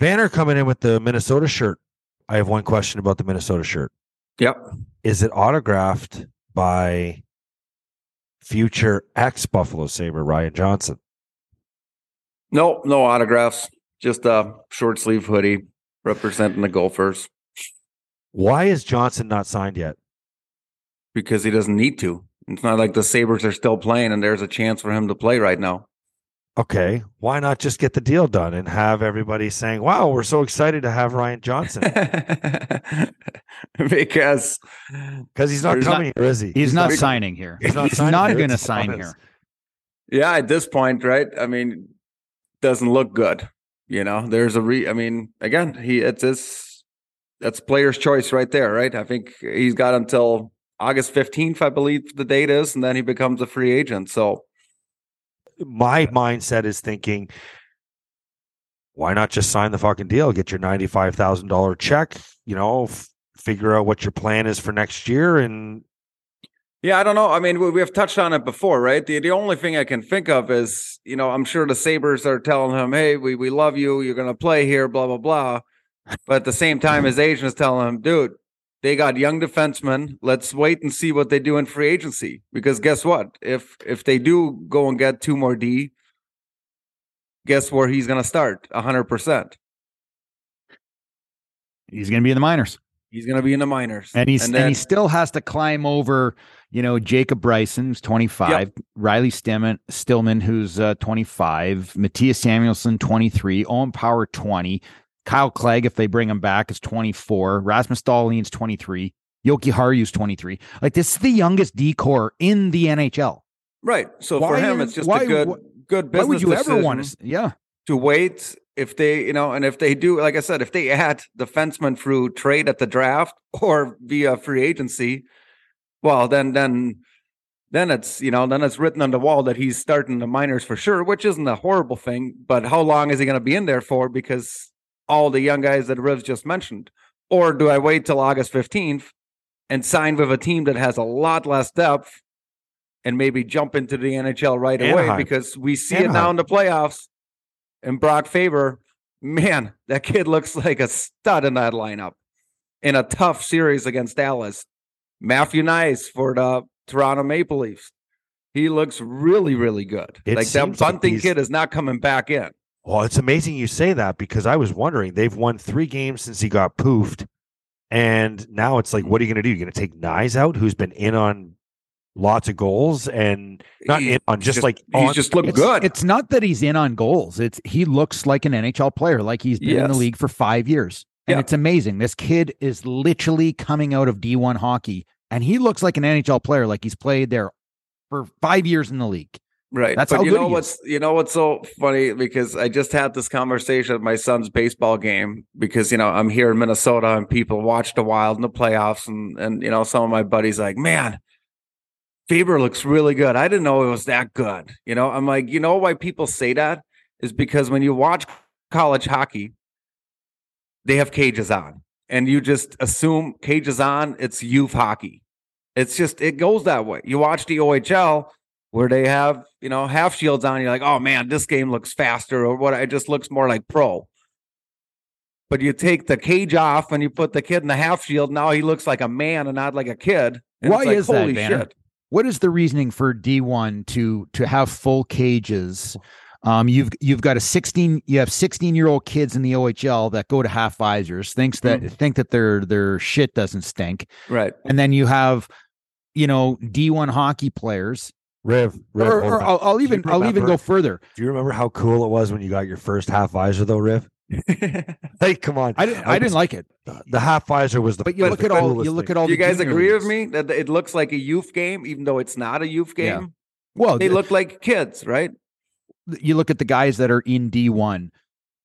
Vanner coming in with the Minnesota shirt. I have one question about the Minnesota shirt. Yep. Is it autographed by future ex Buffalo Sabre Ryan Johnson? No, no autographs. Just a short sleeve hoodie representing the Gophers Why is Johnson not signed yet? because he doesn't need to. It's not like the Sabres are still playing and there's a chance for him to play right now. Okay, why not just get the deal done and have everybody saying, "Wow, we're so excited to have Ryan Johnson"? because Because he's not There's coming here, is he? He's not He's signing here. He's not He's not going to sign here. yeah, at this point, right? I mean, doesn't look good. You know, there's a re. I mean, again, he it's his that's player's choice right there, right? I think he's got until August fifteenth, I believe the date is, and then he becomes a free agent. So My mindset is thinking, why not just sign the fucking deal? Get your ninety-five thousand dollar check. You know, f- figure out what your plan is for next year, and Yeah, I don't know. I mean, we, we have touched on it before, right? The the only thing I can think of is, you know, I'm sure the Sabres are telling him, hey, we, we love you. You're going to play here, blah, blah, blah. But at the same time, his agent is telling him, dude, they got young defensemen. Let's wait and see what they do in free agency. Because guess what? If if they do go and get two more D, guess where he's going to start? 100%. He's going to be in the minors. He's going to be in the minors. And he's and, then, he still has to climb over, you know, Jacob Bryson, who's 25, Riley Stillman, Stillman, who's uh, 25, Mattias Samuelsson, 23, Owen Power, 20, Kale Clague, if they bring him back, is 24, Rasmus Dahlin's 23, Jokiharju's 23. Like this is the youngest D corps in the NHL. right. So Why for him, is- it's just why- a good, why- good Why business would you ever want to? Yeah. to wait if they, you know, and if they do, like I said, if they add defenseman through trade at the draft or via free agency, well, then, then, then it's, you know, then it's written on the wall that he's starting the minors for sure, which isn't a horrible thing. But how long is he going to be in there for? Because all the young guys that Rivs just mentioned, or do I wait till August fifteenth and sign with a team that has a lot less depth? And maybe jump into the NHL right away because we see it now in the playoffs and Brock Faber, man, that kid looks like a stud in that lineup in a tough series against Dallas. Matthew Knies for the Toronto Maple Leafs. He looks really, really good. It like that seems like bunting kid is not coming back in. Well, it's amazing you say that because I was wondering they've won three games since he got poofed, and now it's like, what are you going to do? You're going to take Knies out, who's been in on lots of goals and not He- in on he's just, like he's on, just looked It's, good. it's not that he's in on goals. It's he looks like an NHL player, like he's been in the league for five years. And Yeah. it's amazing. This kid is literally coming out of D1 hockey, and he looks like an NHL player, like he's played there for five years in the league. Right. That's but you know what's you know what's so funny because I just had this conversation at my son's baseball game because you know I'm here in Minnesota and people watch the Wild in the playoffs and and you know some of my buddies like man Faber looks really good. I didn't know it was that good. You know I'm like you know why people say that is because when you watch college hockey they have cages on and you just assume cages on it's youth hockey. It's just it goes that way. You watch the OHL where they have you know half shields on. You're like, oh man, this game looks faster, or what? It just looks more like pro. But you take the cage off and you put the kid in the half shield. Now he looks like a man and not like a kid. And Why it's like, is that, Vanner? shit? What is the reasoning for D1 to to have full cages? Um, you've you've got a 16 you have 16 year old kids in the OHL that go to half visors, thinks that Mm. think that their their shit doesn't stink. Right. And then you have, you know, D1 hockey players. Riv. Riv Or, or. I'll, I'll Do you even I'll even go further. Do you remember how cool it was when you got your first half visor, though, Riv? hey, come on. I didn't I didn't like it. the half visor was the. But you look at all you look thing. at all you guys junior agree with me that it looks like a youth game, even though it's not a youth game? Yeah. Well, They the- look like kids, right? you look at the guys that are in D1.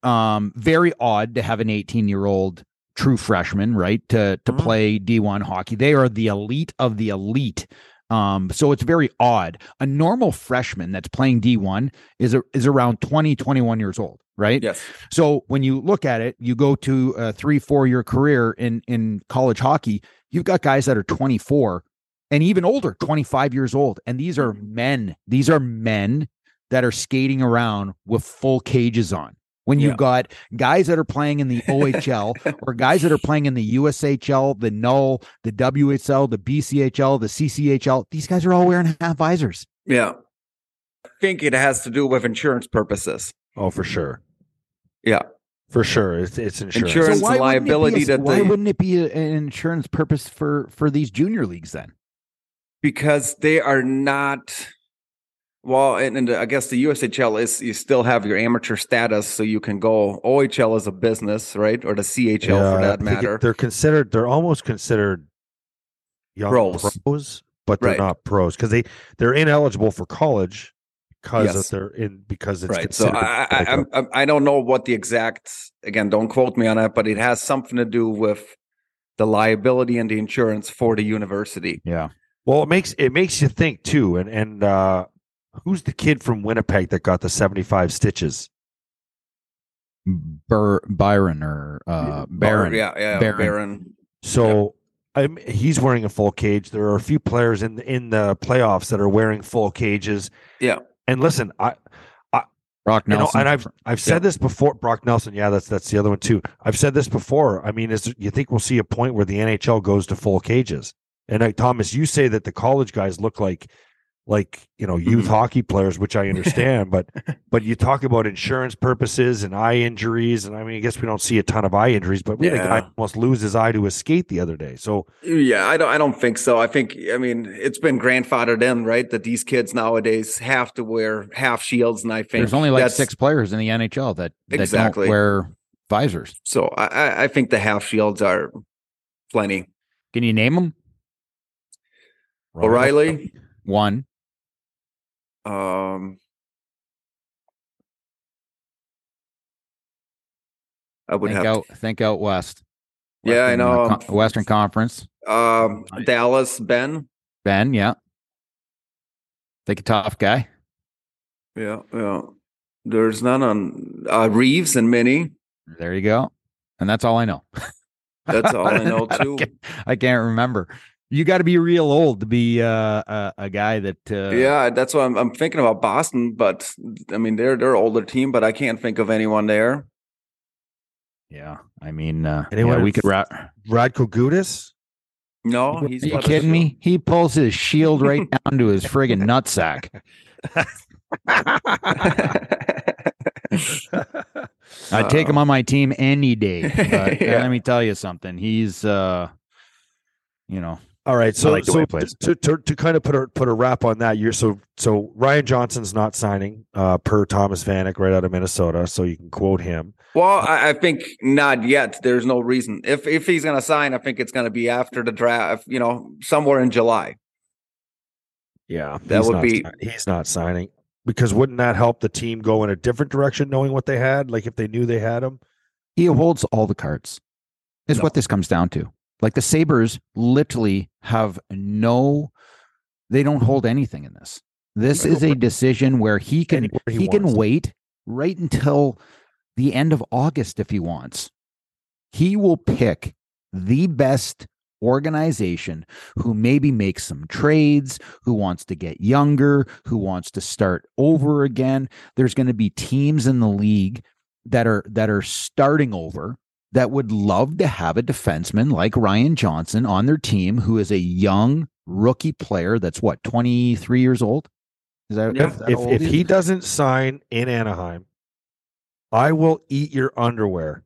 Um, very odd to have an 18 year old true freshman, right? To to Mhm. play D1 hockey. They are the elite of the elite. Um, so it's very odd. A normal freshman that's playing D1 is a, is around 20, 21 years old, right? Yes. So when you look at it, you go to a three, four year career in in college hockey, you've got guys that are 24 and even older, 25 years old. And these are men. These are men that are skating around with full cages on, when you've Yeah. got guys that are playing in the OHL or guys that are playing in the USHL, the Null, the WHL, the BCHL, the CCHL. These guys are all wearing half visors. Yeah. I think it has to do with insurance purposes. Oh, for sure. Yeah. For sure. It's it's insurance. Insurance- why and wouldn't liability a- that why they- wouldn't it be a- an insurance purpose for for these junior leagues then? because they are not well and, and i guess the ushl is you still have your amateur status so you can go ohl is a business right or the chl Yeah, for that matter they're considered. They're almost considered young Pros. pros, but they're Right. not pros because they they're ineligible for college because Yes. they're in because it's right so I, I, like a- I'm- I'm- I don't know what the exact again don't quote me on that but it has something to do with the liability and the insurance for the university Yeah. well, it makes it makes you think too. And and uh, who's the kid from Winnipeg that got the seventy five stitches? Bur- Byron or uh, Barron. yeah yeah Barron. baron, So. I'm, he's wearing a full cage. There are a few players in in the playoffs that are wearing full cages. Yeah. And listen, I Brock You know, Nelson. and I've I've said this before. Brock Nelson, yeah, that's that's the other one too. I've said this before. I mean, is you think we'll see a point where the NHL goes to full cages? And uh, Thomas, you say that the college guys look like like you know youth Mhm. hockey players, which I understand, but but you talk about insurance purposes and eye injuries, and I mean, I guess we don't see a ton of eye injuries, but we had a guy almost lose his eye to a skate the other day. So Yeah, I don't. I don't think so. I think. I mean, it's been grandfathered in, right? That these kids nowadays have to wear half shields, and I think There's only like that's- six players in the NHL that, that Exactly. don't wear visors. So I, I- I think the half shields are plenty. Can you name them? O'Reilly, One. Um, I would Think have. out. Think out west. Yeah, I know. uh, co- Western Conference. um, Dallas, Ben. Ben. Yeah. Think a tough guy. Yeah, yeah. There's none on uh, Reeves and Minnie. There you go. And that's all I know. That's all I know, too. get- I can't remember. You got to be real old to be uh, a, a guy that. Uh, yeah, that's why I'm, I'm thinking about Boston, but I mean they're they're older team, but I can't think of anyone there. Yeah. I mean, uh, Anyone yeah, we could wrap. Radko Gudas. No, Are you kidding me? He pulls his shield right down to his friggin' nutsack. I'd take him on my team any day. But Yeah. let me tell you something. He's, uh, you know, All right, so like so he to, to to kind of put a put a wrap on that, you're so so Ryan Johnson's not signing uh, per Thomas Vanek right out of Minnesota, so you can quote him. Well, I, I think not yet. There's no reason. If if he's going to sign, I think it's going to be after the draft. You know, somewhere in July. Yeah, That would be- si- he's not signing because wouldn't that help the team go in a different direction, knowing what they had? Like if they knew they had him. he holds all the cards. Is No. what this comes down to. Like the Sabres literally have no, they don't hold anything in this. This is a decision where he can he he, can wait right until the end of August if he wants. He will pick the best organization who maybe makes some trades, who wants to get younger, who wants to start over again. There's going to be teams in the league that are that are starting over that would love to have a defenseman like Ryan Johnson on their team who is a young rookie player that's what 23 years old. Is that, Yeah. is that If old if he is? he doesn't sign in Anaheim, I will eat your underwear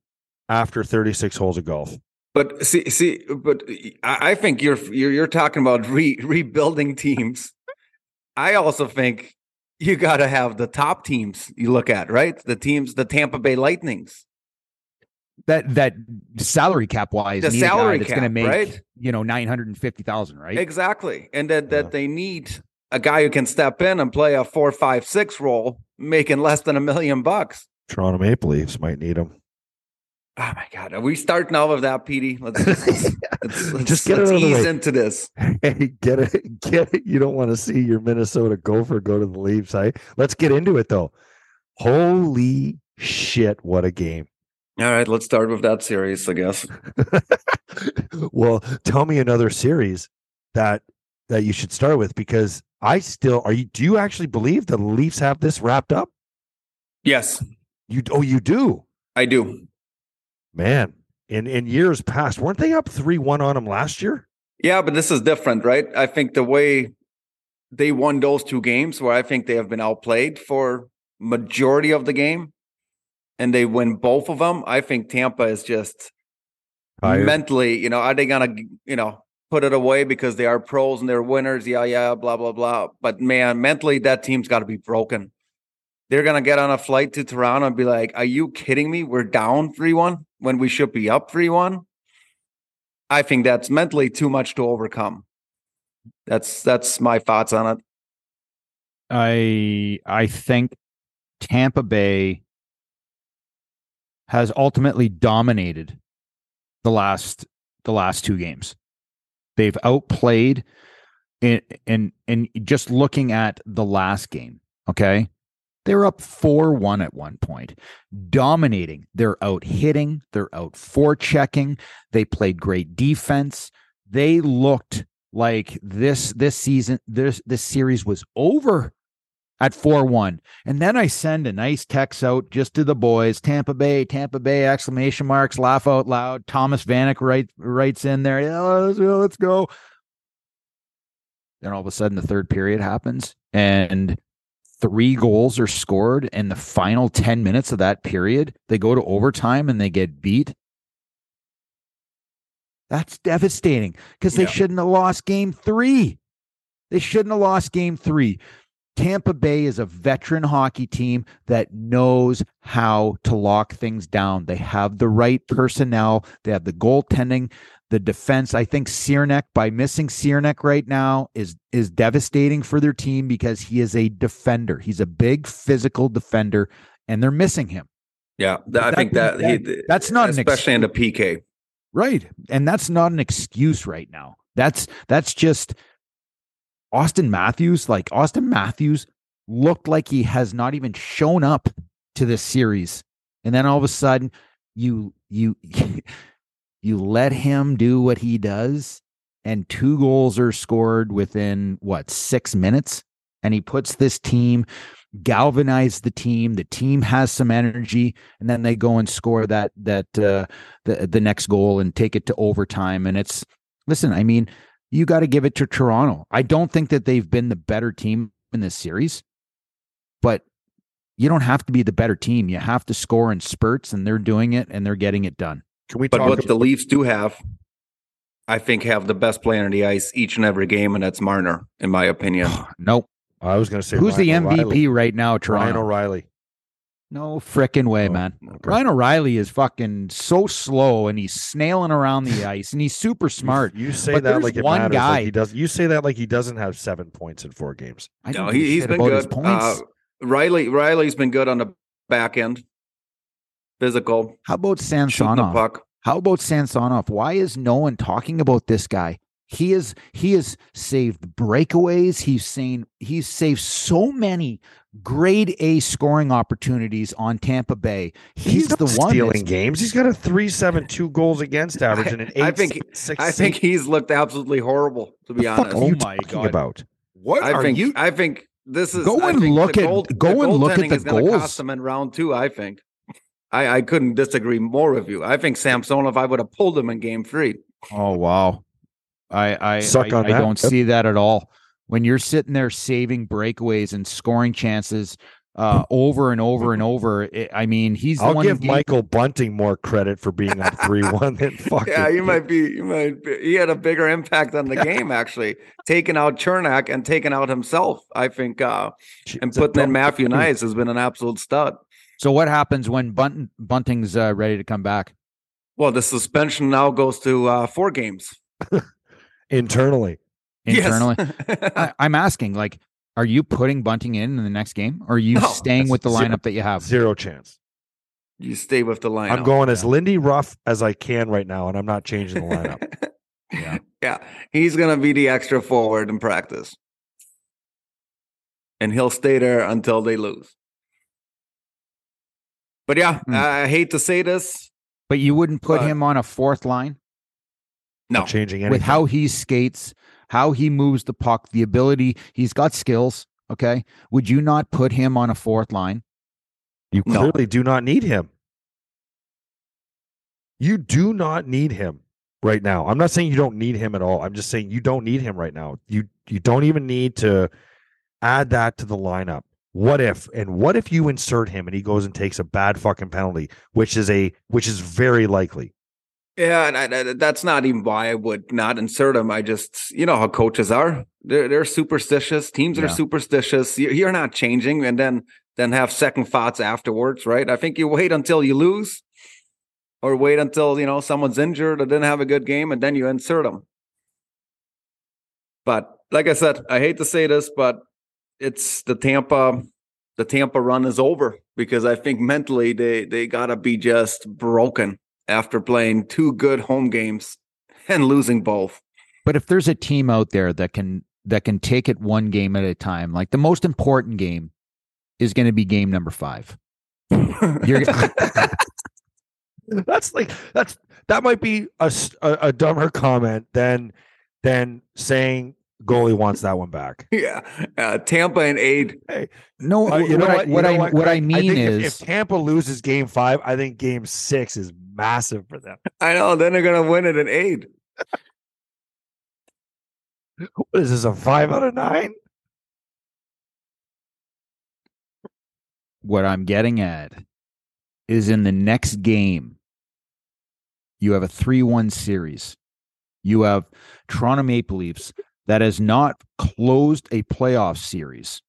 after 36 holes of golf. But see, see, but I I think you're you're, you're talking about re, rebuilding teams. I also think you got to have the top teams you look at, right? The teams, the Tampa Bay Lightnings, that that salary cap wise, the need a guy salary that's going to make right? you know nine hundred and fifty thousand, right? Exactly, and that that Yeah. they need a guy who can step in and play a four, five, six role, making less than a million bucks. Toronto Maple Leafs might need him. Oh my god, are we starting out with that, Petey? Let's, let's, let's, let's, Just get let's it out of the ease into this. Hey, get it, get it. You don't want to see your Minnesota Gopher go to the Leafs. I let's get into it though. Holy shit! What a game. All right, let's start with that series, I guess. well, tell me another series that that you should start with because I still are you. Do you actually believe the Leafs have this wrapped up? Yes, You oh you do, I do. man. In in years past, weren't they up three one on them last year? Yeah, but this is different, right? I think the way they won those two games, where I think they have been outplayed for majority of the game, and they win both of them. I think Tampa is just Tired. mentally, you know, are they gonna, you know, put it away because they are pros and they're winners? Yeah, yeah, blah blah blah. But man, mentally, that team's got to be broken. They're gonna get on a flight to Toronto and be like, "Are you kidding me? We're down three one when we should be up three one." I think that's mentally too much to overcome. That's that's my thoughts on it. I I think Tampa Bay has ultimately dominated the last the last two games. They've outplayed and and and just looking at the last game, okay? They're up 4-1 at one point, dominating. They're out hitting, they're out forechecking. They played great defense. They looked like this this season this this series was over at 4-1 and then i send a nice text out just to the boys tampa bay tampa bay exclamation marks laugh out loud thomas vanek write, writes in there yeah, let's, go, let's go then all of a sudden the third period happens and three goals are scored in the final 10 minutes of that period they go to overtime and they get beat that's devastating because they Yeah. shouldn't have lost game three. They shouldn't have lost game three. Tampa Bay is a veteran hockey team that knows how to lock things down. They have the right personnel, they have the goaltending, the defense. I think Cernak, by missing Cernak right now, is is devastating for their team because he is a defender. He's a big physical defender, and they're missing him. Yeah, I think being that he, that's not an especially in the PK. Right. And that's not an excuse right now. That's that's just Austin Matthews. Like Austin Matthews looked like he has not even shown up to this series. And then all of a sudden you you you let him do what he does and two goals are scored within what 6 minutes and he puts this team galvanize the team the team has some energy and then they go and score that that uh the the next goal and take it to overtime. And it's listen, I mean, you got to give it to Toronto. I don't think that they've been the better team in this series, but you don't have to be the better team. You have to score in spurts, and they're doing it and they're getting it done. Can we But talk? what the Leafs do have, I think, have the best player on the ice each and every game, and that's Marner, in my opinion. Nope. I was going to say Who's the MVP O'Reilly. right now, Ryan Toronto? O'Reilly. No frickin' way, Oh, man. okay. Ryan O'Reilly is fucking so slow and he's snailing around the ice and he's super smart. You say But that like it one matters. guy- Like he does. You say that like he doesn't have seven points in four games. I No, don't he, has been good. points. Uh, Riley Riley's been good on the back end, physical, How about shooting the How about Samsonov? Why is no one talking about this guy? He is he has saved breakaways. He's saying he's saved so many grade A scoring opportunities on Tampa Bay. He's, not the one stealing that's- games. He's got a three seven two goals against average and an eight. I think- six, I think he's looked absolutely horrible, to be the fuck honest. are you Oh my talking God. about? What I are think you? I think this is Go I and look at- goal- go and look at the is gonna goals. Cost them in round two, I think. I, I couldn't disagree more with you. I think Samsonov, I would have pulled him in game three. Oh wow. I I Suck on I that. don't see that at all. When you're sitting there saving breakaways and scoring chances uh, over and over and over, it, I mean, he's the I'll one give gave- Michael Bunting more credit for being up three one than fucking. Yeah, you might be. You might. Be, he had a bigger impact on the game actually, taking out Cernak and taking out himself. I think, uh, and putting in Matthew Knies has been an absolute stud. So what happens when Bunting, Bunting's uh, ready to come back? Well, the suspension now goes to uh, four games internally. internally. Yes. I, I'm asking, like, are you putting Bunting in in the next game, or are you No, staying with the zero- lineup that you have? Zero chance. you stay with the lineup. I'm going as Lindy Ruff as I can right now, and I'm not changing the lineup. Yeah. yeah, he's gonna be the extra forward in practice, and he'll stay there until they lose. But yeah, Hmm. I hate to say this. But you wouldn't put But- him on a fourth line No, changing anything. with how he skates, how he moves the puck, the ability. He's got skills. Okay, would you not put him on a fourth line? You No. clearly do not need him. You do not need him right now. I'm not saying you don't need him at all. I'm just saying you don't need him right now. You you don't even need to add that to the lineup. What if and what if you insert him and he goes and takes a bad fucking penalty, which is a which is very likely. Yeah, and I, I- that's not even why I would not insert him. I just, you know how coaches are. They're they're superstitious. Teams are superstitious. You're not changing, and then then have second thoughts afterwards, right? I think you wait until you lose, or wait until you know someone's injured or didn't have a good game, and then you insert them. But like I said, I hate to say this, but it's the Tampa. The Tampa run is over because I think mentally they they gotta be just broken after playing two good home games and losing both. But if there's a team out there that can that can take it one game at a time, like the most important game is going to be game number five. You're That's like that's that might be a a dumber comment than than saying goalie wants that one back. yeah, uh, Tampa and eight. no. Uh, you know what, I, what? You what know I what I Craig? mean think is if, if Tampa loses game five, I think game six is massive for them. I know. Then they're gonna win it in eight. What is this? A five out of nine? what I'm getting at is in the next game, you have a 3 1 series. You have Toronto Maple Leafs that has not closed a playoff series.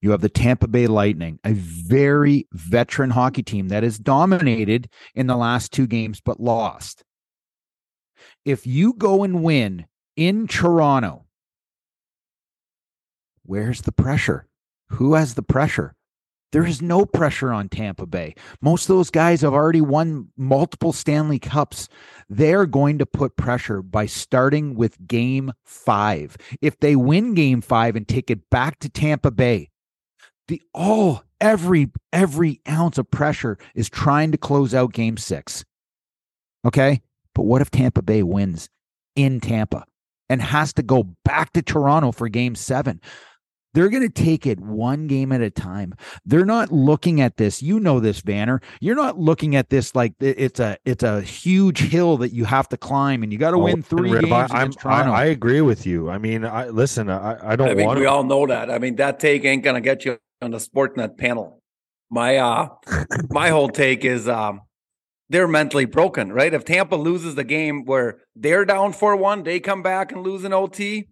You have the Tampa Bay Lightning, a very veteran hockey team that has dominated in the last two games but lost. If you go and win in Toronto, where's the pressure? Who has the pressure? There is no pressure on Tampa Bay. Most of those guys have already won multiple Stanley Cups. They're going to put pressure by starting with game five. If they win game five and take it back to Tampa Bay, the all every every ounce of pressure is trying to close out game six. Okay. But what if Tampa Bay wins in Tampa and has to go back to Toronto for game seven? They're going to take it one game at a time. They're not looking at this. You know this, Vanner. You're not looking at this like it's a it's a huge hill that you have to climb, and you got to Oh, win three games I, I'm, against Toronto. I, I agree with you. I mean, I listen. I, I don't I mean, want we to. all know that. I mean, that take ain't gonna get you on the Sportsnet panel. My uh, my whole take is um, they're mentally broken, right? If Tampa loses the game where they're down four one, they come back and lose an OT.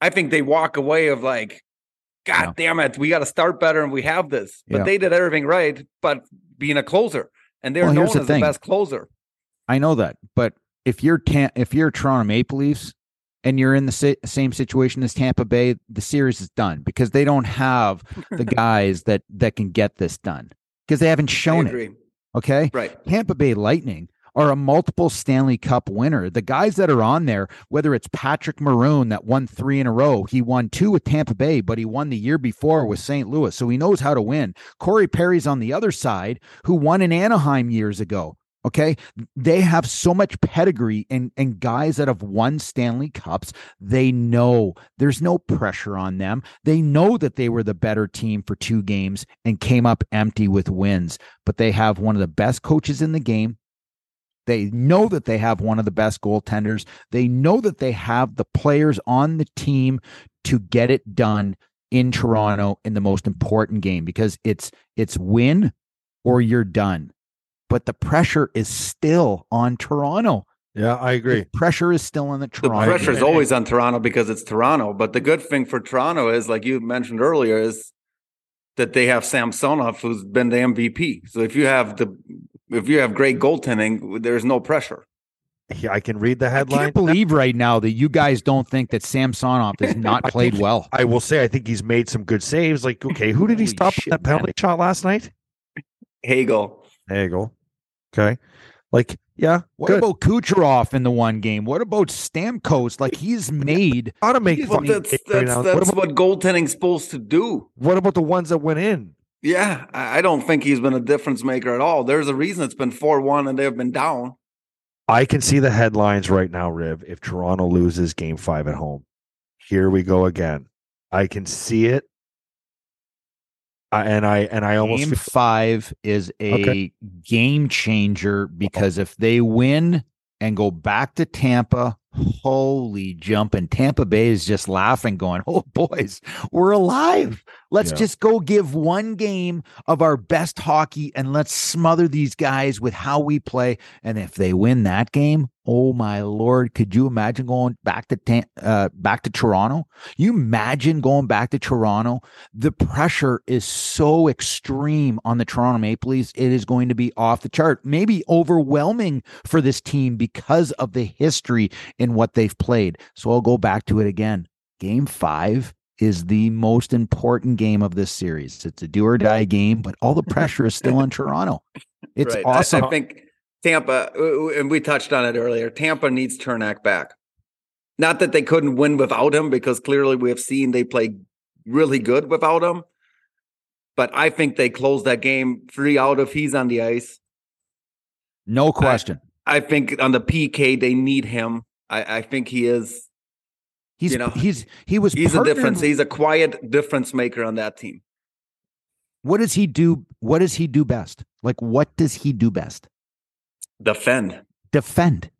I think they walk away of like, God damn it, we got to start better, and we have this. But Yeah. they did everything right, but being a closer, and they're Well, known the as the best closer. I know that, but if you're Tam- if you're Toronto Maple Leafs and you're in the sa- same situation as Tampa Bay, the series is done because they don't have the guys that that can get this done because they haven't shown it. Okay, Right. Tampa Bay Lightning are a multiple Stanley Cup winner. The guys that are on there, whether it's Patrick Maroon that won three in a row, he won two with Tampa Bay, but he won the year before with St. Louis, so he knows how to win. Corey Perry's on the other side, who won in Anaheim years ago. Okay, they have so much pedigree and and guys that have won Stanley Cups. They know there's no pressure on them. They know that they were the better team for two games and came up empty with wins. But they have one of the best coaches in the game. They know that they have one of the best goaltenders. They know that they have the players on the team to get it done in Toronto in the most important game because it's it's win or you're done. But the pressure is still on Toronto. Yeah, I agree. The pressure is still on the Toronto. The pressure is always on Toronto because it's Toronto. But the good thing for Toronto is, like you mentioned earlier, is that they have Samsonov, who's been the MVP. So if you have the if you have great goaltending, there's no pressure. Yeah, I can read the headline. I can't believe right now that you guys don't think that Samsonov has not played think- well. I will say I think he's made some good saves. Like, okay, who did he stop shit, that penalty shot last night? Hagel. Hagel. Okay. Like, yeah, What good. about Kucherov in the one game? What about Stamkos? Like he's made Ought to make He's- Well, that's that's now and then. that's what, about, what goaltending's supposed to do. what about the ones that went in? Yeah, I I don't think he's been a difference maker at all. There's a reason it's been four one and they've been down. I can see the headlines right now, Riv. If Toronto loses game five at home, here we go again. I can see it. I, and I and I almost game feel, five is a Okay. game changer because if they win and go back to Tampa, holy jump and Tampa Bay is just laughing, going, Oh, boys, we're alive. Let's Yeah. just go give one game of our best hockey and let's smother these guys with how we play. And if they win that game, oh my lord, could you imagine going back to uh, back to Toronto? You imagine going back to Toronto the pressure is so extreme on the Toronto Maple Leafs. It is going to be off the chart, maybe overwhelming for this team because of the history in what they've played. So I'll go back to it again. Game five is the most important game of this series. It's a do or die game, but all the pressure is still on Toronto. It's Right. I- awesome. I, think Tampa, uh, and we touched on it earlier. Tampa needs Cernak back. Not that they couldn't win without him, because clearly we have seen they play really good without him. But I think they close that game three out if he's on the ice. no question. I think on the PK they need him. I, I think he is. He's you know, he's he was He's a difference. He's a quiet difference maker on that team. What does he do? What does he do best? Like what does he do best? Defend. Defend.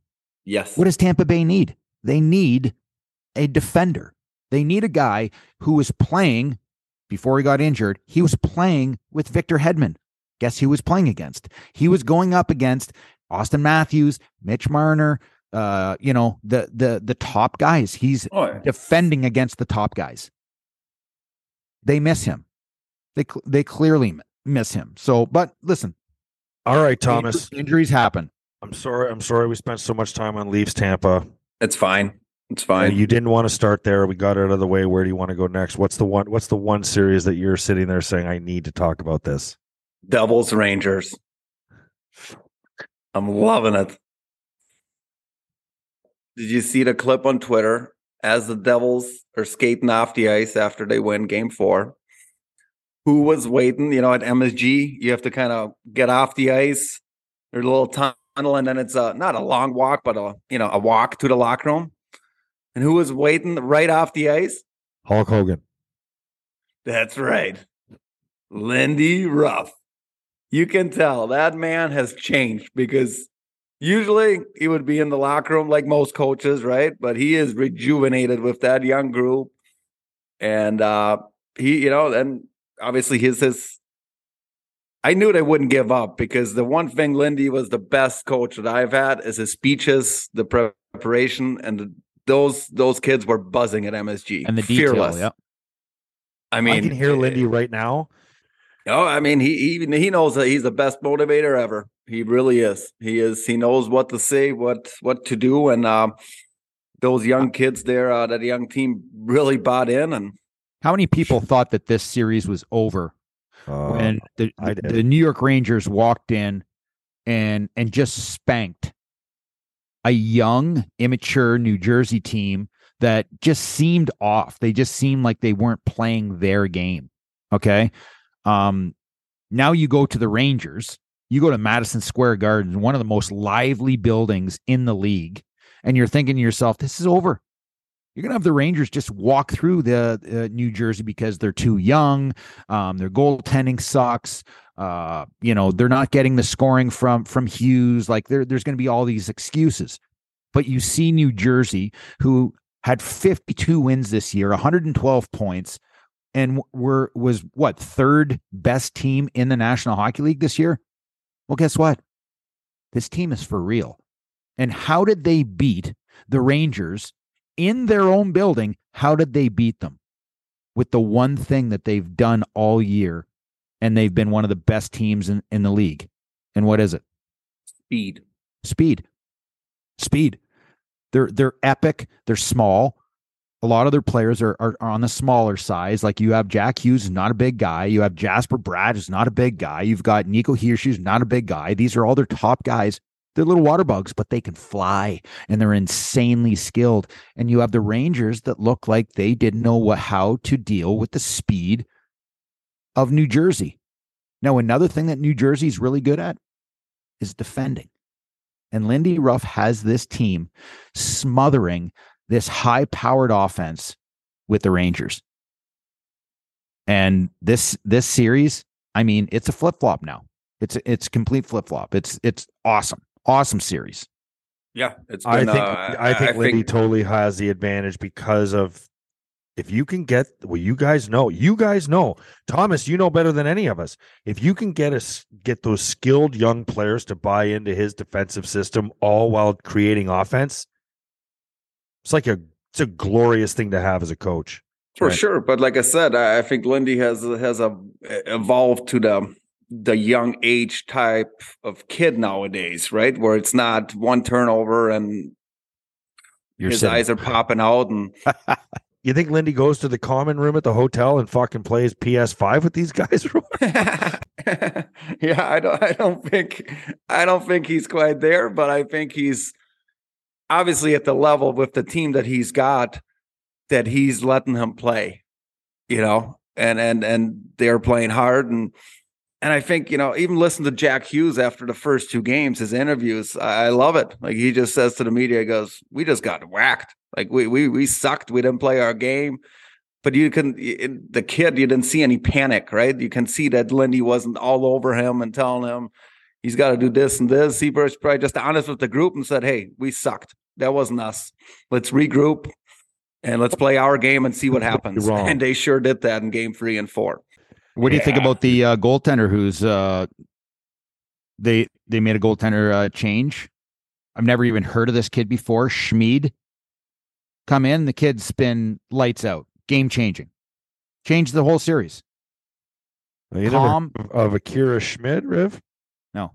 Yes. What does Tampa Bay need? They need a defender. They need a guy who was playing before he got injured. He was playing with Victor Hedman. Guess who was playing against? He was going up against Austin Matthews, Mitch Marner, uh, you know, the the the top guys. He's Oh, defending against the top guys. They miss him. They they clearly miss him. So, but listen, all right, Thomas. inju- injuries happen. I'm sorry. I'm sorry we spent so much time on Leafs Tampa. It's fine. It's fine. you didn't want to start there. We got it out of the way. Where do you want to go next? What's the one? What's the one series that you're sitting there saying I need to talk about this? Devils Rangers. I'm loving it. Did you see the clip on Twitter as the Devils are skating off the ice after they win game four? Who was waiting? You know, at MSG, you have to kind of get off the ice. There's a little tunnel, and then it's a not a long walk, but a you know a walk to the locker room. And who was waiting right off the ice? Hulk Hogan. That's right. Lindy Ruff. You can tell that man has changed because usually he would be in the locker room like most coaches, right? But he is rejuvenated with that young group. And uh he, you know, and obviously his his I knew they wouldn't give up because the one thing Lindy was the best coach that I've had is his speeches, the preparation, and the, those those kids were buzzing at MSG. And the detail, Fearless. yeah. I mean, I can hear eh, Lindy right now. Oh, I mean, he he he knows that he's the best motivator ever. He really is. He is. He knows what to say, what what to do, and um, those young kids there, uh, that young team really bought in. And How many people thought that this series was over Uh, when the, the, the New York Rangers walked in and and just spanked a young, immature New Jersey team that just seemed off. They just seemed like they weren't playing their game. Okay. Um now you go to the Rangers, you go to Madison Square Garden, one of the most lively buildings in the league, and you're thinking to yourself, this is over. You're gonna have the Rangers just walk through the uh, New Jersey because they're too young. Um, their goaltending sucks. Uh, you know they're not getting the scoring from from Hughes. Like there, there's going to be all these excuses. But you see New Jersey, who had 52 wins this year, 112 points, and were was what third best team in the National Hockey League this year. Well, guess what? This team is for real. And how did they beat the Rangers in their own building? How did they beat them? With the one thing that they've done all year, and they've been one of the best teams in, in the league. And what is it? speed. Speed. Speed. They're they're epic. They're small. A lot of their players are, are, are on the smaller size. Like you have Jack Hughes, not a big guy. You have Jesper Bratt, who's not a big guy. You've got Nico Hischier, who's not a big guy. These are all their top guys. They're little water bugs, but they can fly and they're insanely skilled. And you have the Rangers that look like they didn't know what, how to deal with the speed of New Jersey. Now, another thing that New Jersey is really good at is defending. And Lindy Ruff has this team smothering this high powered offense with the Rangers. And this this series, I mean, it's a flip flop now. It's it's complete flip flop. It's it's awesome, awesome series. Yeah, it's. I think uh, I think Lindy think- totally has the advantage because of if you can get well, you guys know, you guys know, Thomas, you know better than any of us. If you can get us get those skilled young players to buy into his defensive system, all while creating offense, it's like a it's a glorious thing to have as a coach. For Right. sure, but like I said, I I think Lindy has has a, evolved to the the young age type of kid nowadays, right? Where it's not one turnover and You're his sitting- eyes are popping out, and You think Lindy goes to the common room at the hotel and fucking plays PS5 with these guys? yeah, I don't, I don't think, I don't think he's quite there, but I think he's obviously at the level with the team that he's got that he's letting him play, you know, and and and they're playing hard and and I think you know even listen to Jack Hughes after the first two games, his interviews, I, love it. Like he just says to the media, he goes, "We just got whacked. Like we we we sucked. We didn't play our game." But you can the kid, you didn't see any panic, right? You can see that Lindy wasn't all over him and telling him he's got to do this and this. He was probably just honest with the group and said, "Hey, we sucked. That wasn't us. Let's regroup." And let's play our game and see what happens. And they sure did that in game three and four. What do you think about the uh, goaltender who's uh they they made a goaltender uh, change? I've never even heard of this kid before. Schmid come in, the kid's been lights out, game changing, changed the whole series. You Calm. heard of Akira Schmid, Riv? No.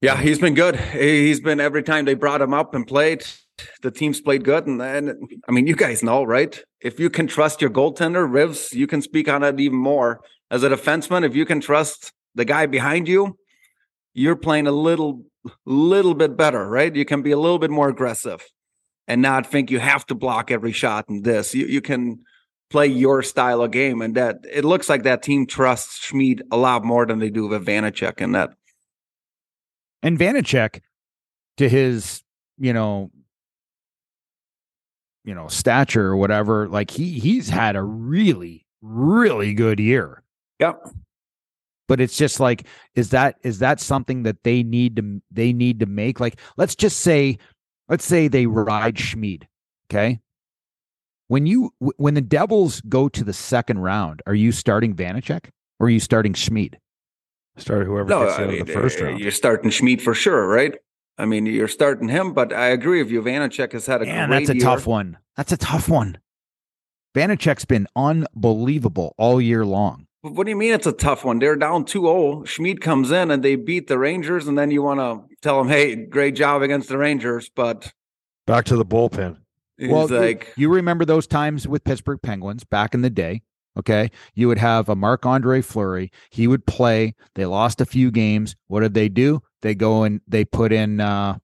Yeah, he's been good. He- He's been every time they brought him up and played, the team's played good. And then, I mean, you guys know, right? If you can trust your goaltender, Rivs, you can speak on it even more. As a defenseman, if you can trust the guy behind you, you're playing a little, little bit better, right? You can be a little bit more aggressive and not think you have to block every shot in this. You you can play your style of game, and that it looks like that team trusts Schmid a lot more than they do with Vanecek and that. And Vanecek, to his, you know, you know, stature or whatever, like he he's had a really, really good year. Yep. But it's just like, is that is that something that they need to they need to make? Like, let's just say, let's say they ride Schmid. Okay. When you when the Devils go to the second round, are you starting Vanecek or are you starting Schmid? Start whoever No, gets I out mean, of the first uh, round. you're starting Schmid for sure, right? I mean, you're starting him, but I agree with you. Vanecek has had a Man, great that's a year. tough one. That's a tough one. Vanecek's been unbelievable all year long. But What do you mean it's a tough one? They're down 2-0. Schmid comes in and they beat the Rangers, and then you want to tell them, "Hey, great job against the Rangers," but Back to the bullpen. he's well, you- like, you remember those times with Pittsburgh Penguins back in the day. Okay. You would have a Marc Andre Fleury. He would play. They lost a few games. What did they do? They go and they put in uh,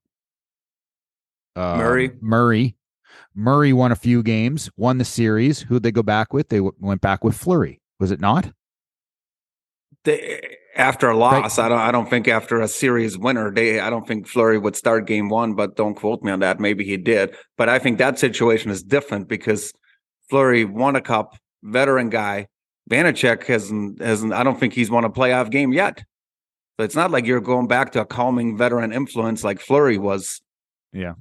uh, Murray. Murray. Murray won a few games, won the series. Who'd they go back with? They w- went back with Fleury. Was it not? They, after a loss, I don't. I don't think after a series winner, they. I don't think Fleury would start game one. But don't quote me on that. Maybe he did. But I think that situation is different because Fleury won a cup, veteran guy. Vanecek hasn't. Hasn't. I don't think he's won a playoff game yet. So it's not like you're going back to a calming veteran influence like Fleury was. Yeah.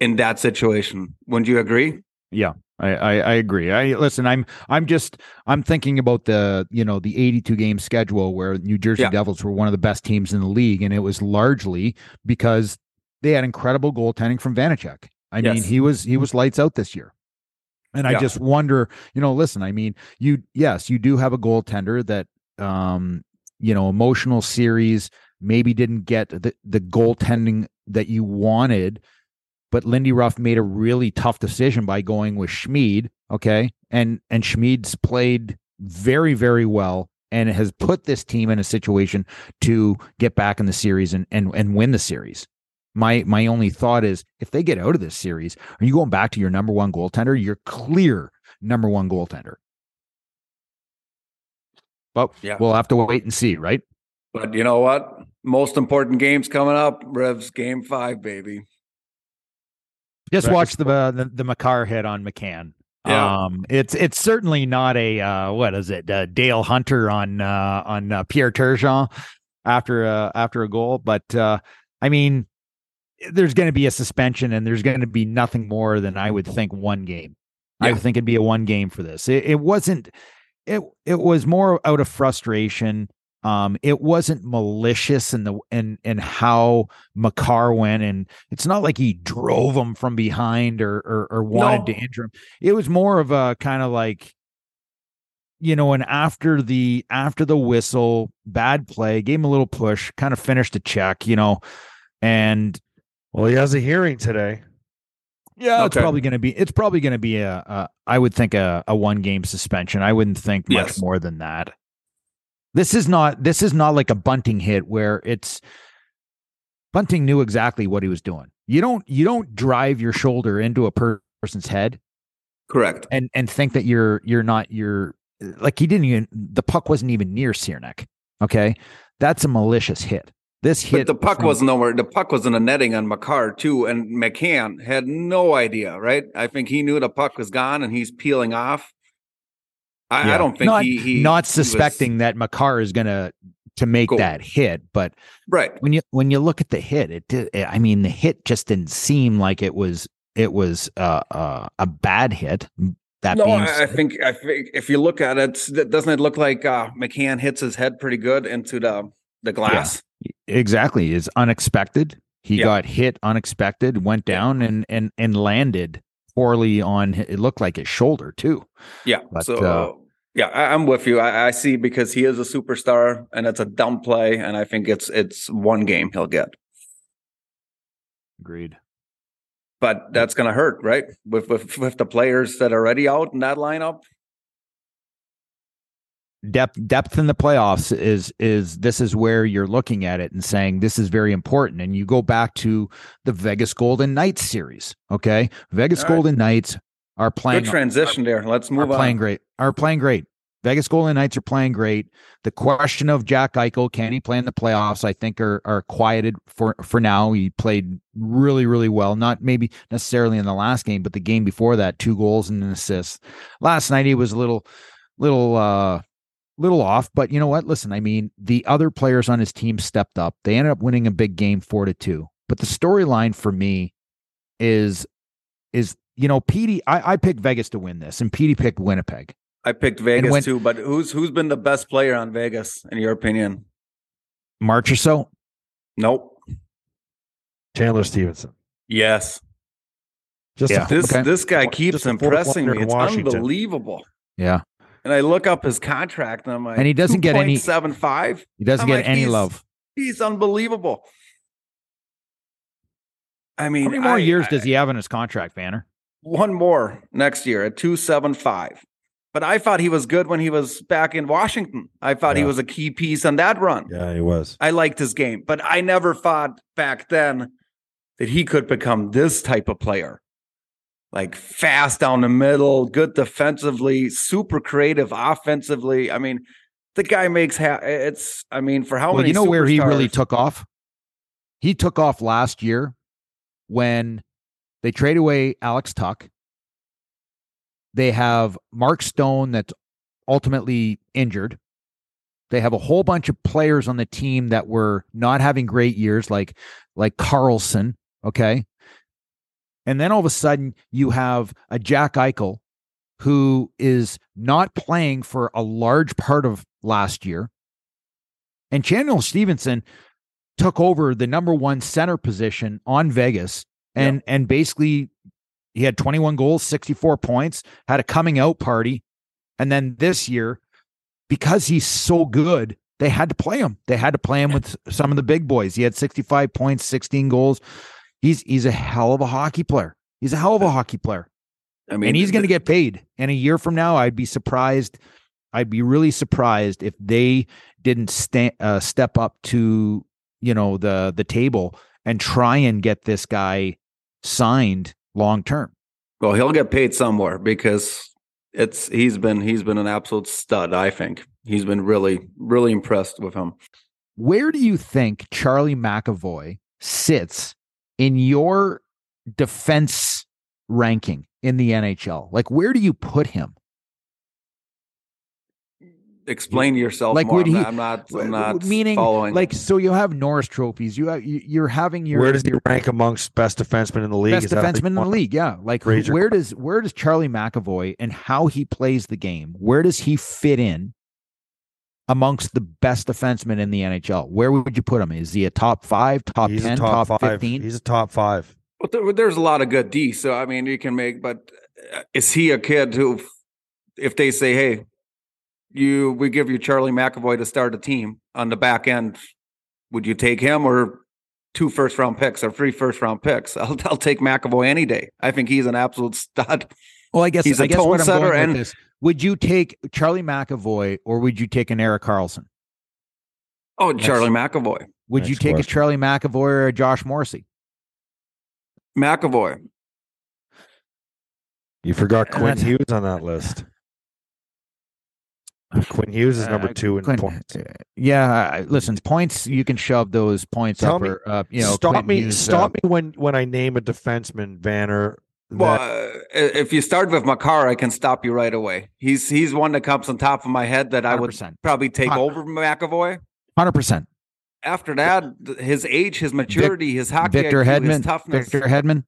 In that situation, wouldn't you agree? Yeah, I, I I agree. I listen. I'm I'm just I'm thinking about the you know the 82 game schedule where New Jersey Yeah. Devils were one of the best teams in the league, and it was largely because they had incredible goaltending from Vanecek. I mean, he was he was lights out this year. And I just wonder, you know, listen, I mean, you yes, you do have a goaltender that um, you know, emotional series maybe didn't get the the goaltending that you wanted, but Lindy Ruff made a really tough decision by going with Schmid. Okay. And and Schmid's played very, very well and has put this team in a situation to get back in the series and and, and win the series. My my only thought is if they get out of this series, are you going back to your number one goaltender? Your clear number one goaltender. But Yeah. we'll have to wait and see, right? But you know what? Most important games coming up. Revs game five, baby. Just Right. watch the uh, the, the Makar hit on McCann. Yeah. Um, it's it's certainly not a uh, what is it? Uh, Dale Hunter on uh, on uh, Pierre Turgeon after uh, after a goal, but uh, I mean, there's going to be a suspension, and there's going to be nothing more than I would think one game. I Yeah. would think it'd be a one game for this. It, it wasn't. It it was more out of frustration. Um, it wasn't malicious in the in in how Makar went, and it's not like he drove him from behind or or, or wanted No. to injure him. It was more of a kind of like, you know, and after the after the whistle, bad play, gave him a little push, kind of finished a check, you know, and Well, he has a hearing today. yeah, it's probably going to be it's probably going to be a, a I would think a, a one game suspension. I wouldn't think much Yes. more than that. This is not this is not like a bunting hit where it's Bunting knew exactly what he was doing. You don't you don't drive your shoulder into a per- person's head Correct. and and think that you're you're not you're like he didn't even the puck wasn't even near Ciernik. Okay, that's a malicious hit. This hit But the puck from- was nowhere. The puck was in a netting on McCarr too, and McCann had no idea. Right? I think he knew the puck was gone, and he's peeling off. I, Yeah. I don't think not, he, he not he was- suspecting that Makar is gonna to make Go. that hit, but right. when you when you look at the hit, it did. I mean, the hit just didn't seem like it was it was uh, uh, a bad hit. That No, being I, I think I think if you look at it, doesn't it look like uh, McCann hits his head pretty good into the the glass? exactly is unexpected. He Yeah. got hit unexpected, went down and and and landed poorly on. It looked like his shoulder too. Yeah. But, so uh, yeah, I, I'm with you. I, I see because he is a superstar, and it's a dumb play, and I think it's it's one game he'll get. Agreed. but that's going to hurt, right? With, with with the players that are already out in that lineup. depth depth in the playoffs is is this is where you're looking at it and saying this is very important and you go back to the Vegas Golden Knights series okay Vegas right. Golden Knights are playing Good transition there. Let's move on. are move playing great are playing great Vegas Golden Knights are playing great the question of Jack Eichel can he play in the playoffs I think are are quieted for for now he played really really well not maybe necessarily in the last game but the game before that two goals and an assist last night he was a little little uh little off, but you know what? Listen, I mean, the other players on his team stepped up. They ended up winning a big game four to two. But the storyline for me is is you know, Petey, I, I picked Vegas to win this, and Petey picked Winnipeg. I picked Vegas when- too, but who's who's been the best player on Vegas in your opinion? March or so. Nope. Chandler Stephenson. Yes. Just Yeah. a, This Okay. this guy keeps a impressing me. It's Washington. unbelievable. Yeah. And I look up his contract and I'm like, And he doesn't get any- seven five. He doesn't I'm get like, any he's- love. He's unbelievable. I mean, How many more I- years I- does he have in his contract, Vanner? One more next year at 275. But I thought he was good when he was back in Washington. I thought he was a key piece on that run. yeah, he was. I liked his game, but I never thought back then that he could become this type of player. Like fast down the middle, good defensively, super creative offensively. I mean, the guy makes ha- it's I mean, for how well, many you know where he really took off? He took off last year when they trade away Alex Tuch. They have Mark Stone that's ultimately injured. They have a whole bunch of players on the team that were not having great years, like like Carlson. Okay. And then all of a sudden you have a Jack Eichel who is not playing for a large part of last year. And Chandler Stephenson took over the number one center position on Vegas and and basically he had 21 goals, 64 points, had a coming out party. And then this year, because he's so good, they had to play him. They had to play him with some of the big boys. He had 65 points, 16 goals. He's he's a hell of a hockey player. He's a hell of a hockey player. I mean, and he's going to get paid. And a year from now, I'd be surprised. I'd be really surprised if they didn't sta- uh, step up to you know the the table and try and get this guy signed long term. well, he'll get paid somewhere because it's he's been he's been an absolute stud, I think. He's been really, really impressed with him. Where do you think Charlie McAvoy sits in your defense ranking in the NHL? Like, where do you put him? Explain yourself Like, more. would I'm, he- not, I'm not. I'm not Meaning, following. like, so you have Norris trophies. You have, you- you're having your Where does he rank amongst best defensemen in the league? best Is defenseman in the league. Yeah, like Raise where does where does Charlie McAvoy and how he plays the game? Where does he fit in amongst the best defensemen in the NHL? Where would you put him? Is he a top five, top He's ten, top, top, fifteen? He's a top five. But there, there's a lot of good D. So I mean, you can make. But uh, is he a kid who, if they say, "Hey, you, we give you Charlie McAvoy to start a team on the back end," would you take him or two first round picks or three first round picks? I'll, I'll take McAvoy any day. I think he's an absolute stud. Well, I guess He's a I guess tone what I'm setter and- this. Would you take Charlie McAvoy or would you take an Erik Karlsson? Oh, Charlie McAvoy, Would you Next take a. Charlie McAvoy or a Josh Morrissey? McAvoy. You forgot Quinn That's- Hughes on that list. Quinn Hughes is number Uh, two in Quinn- points. uh, Yeah, listen, points you can shove those points Tell up me- or uh, you know stop Quinn me! Hughes, stop uh, me when when I name a defenseman, Vanner. Well, that- uh, if you start with Makar, I can stop you right away. He's he's one that comes on top of my head that I would probably take Hun- over McAvoy. Hundred percent. After that, his age, his maturity, his hockey Victor IQ, his Hedman. toughness. Victor Hedman.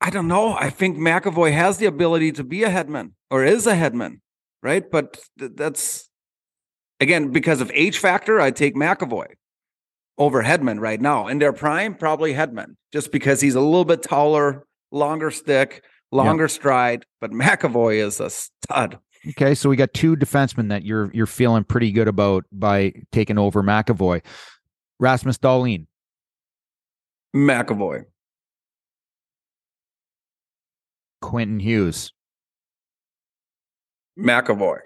I don't know. I think McAvoy has the ability to be a Hedman or is a Hedman, right? But th- that's again because of age factor. I take McAvoy over Hedman right now. In their prime, probably Hedman, just because he's a little bit taller, longer stick, longer stride. But McAvoy is a stud. Okay, so we got two defensemen that you're you're feeling pretty good about by taking over McAvoy. Rasmus Dahlin. McAvoy, Quentin Hughes. McAvoy.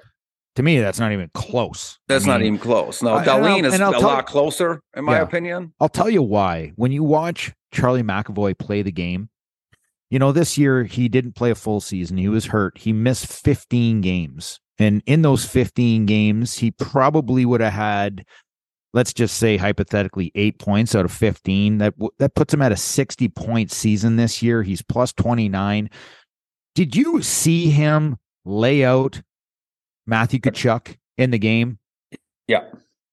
To me, that's not even close. I That's not even close. No, I- Dahlin is a lot closer, in my Yeah. opinion. I'll tell you why. When you watch Charlie McAvoy play the game, you know, this year he didn't play a full season. He was hurt. He missed 15 games. And in those 15 games, he probably would have had, let's just say hypothetically, eight points out of 15. That that puts him at a 60 point season this year. He's plus 29. Did you see him lay out Matthew Tkachuk in the game? Yeah.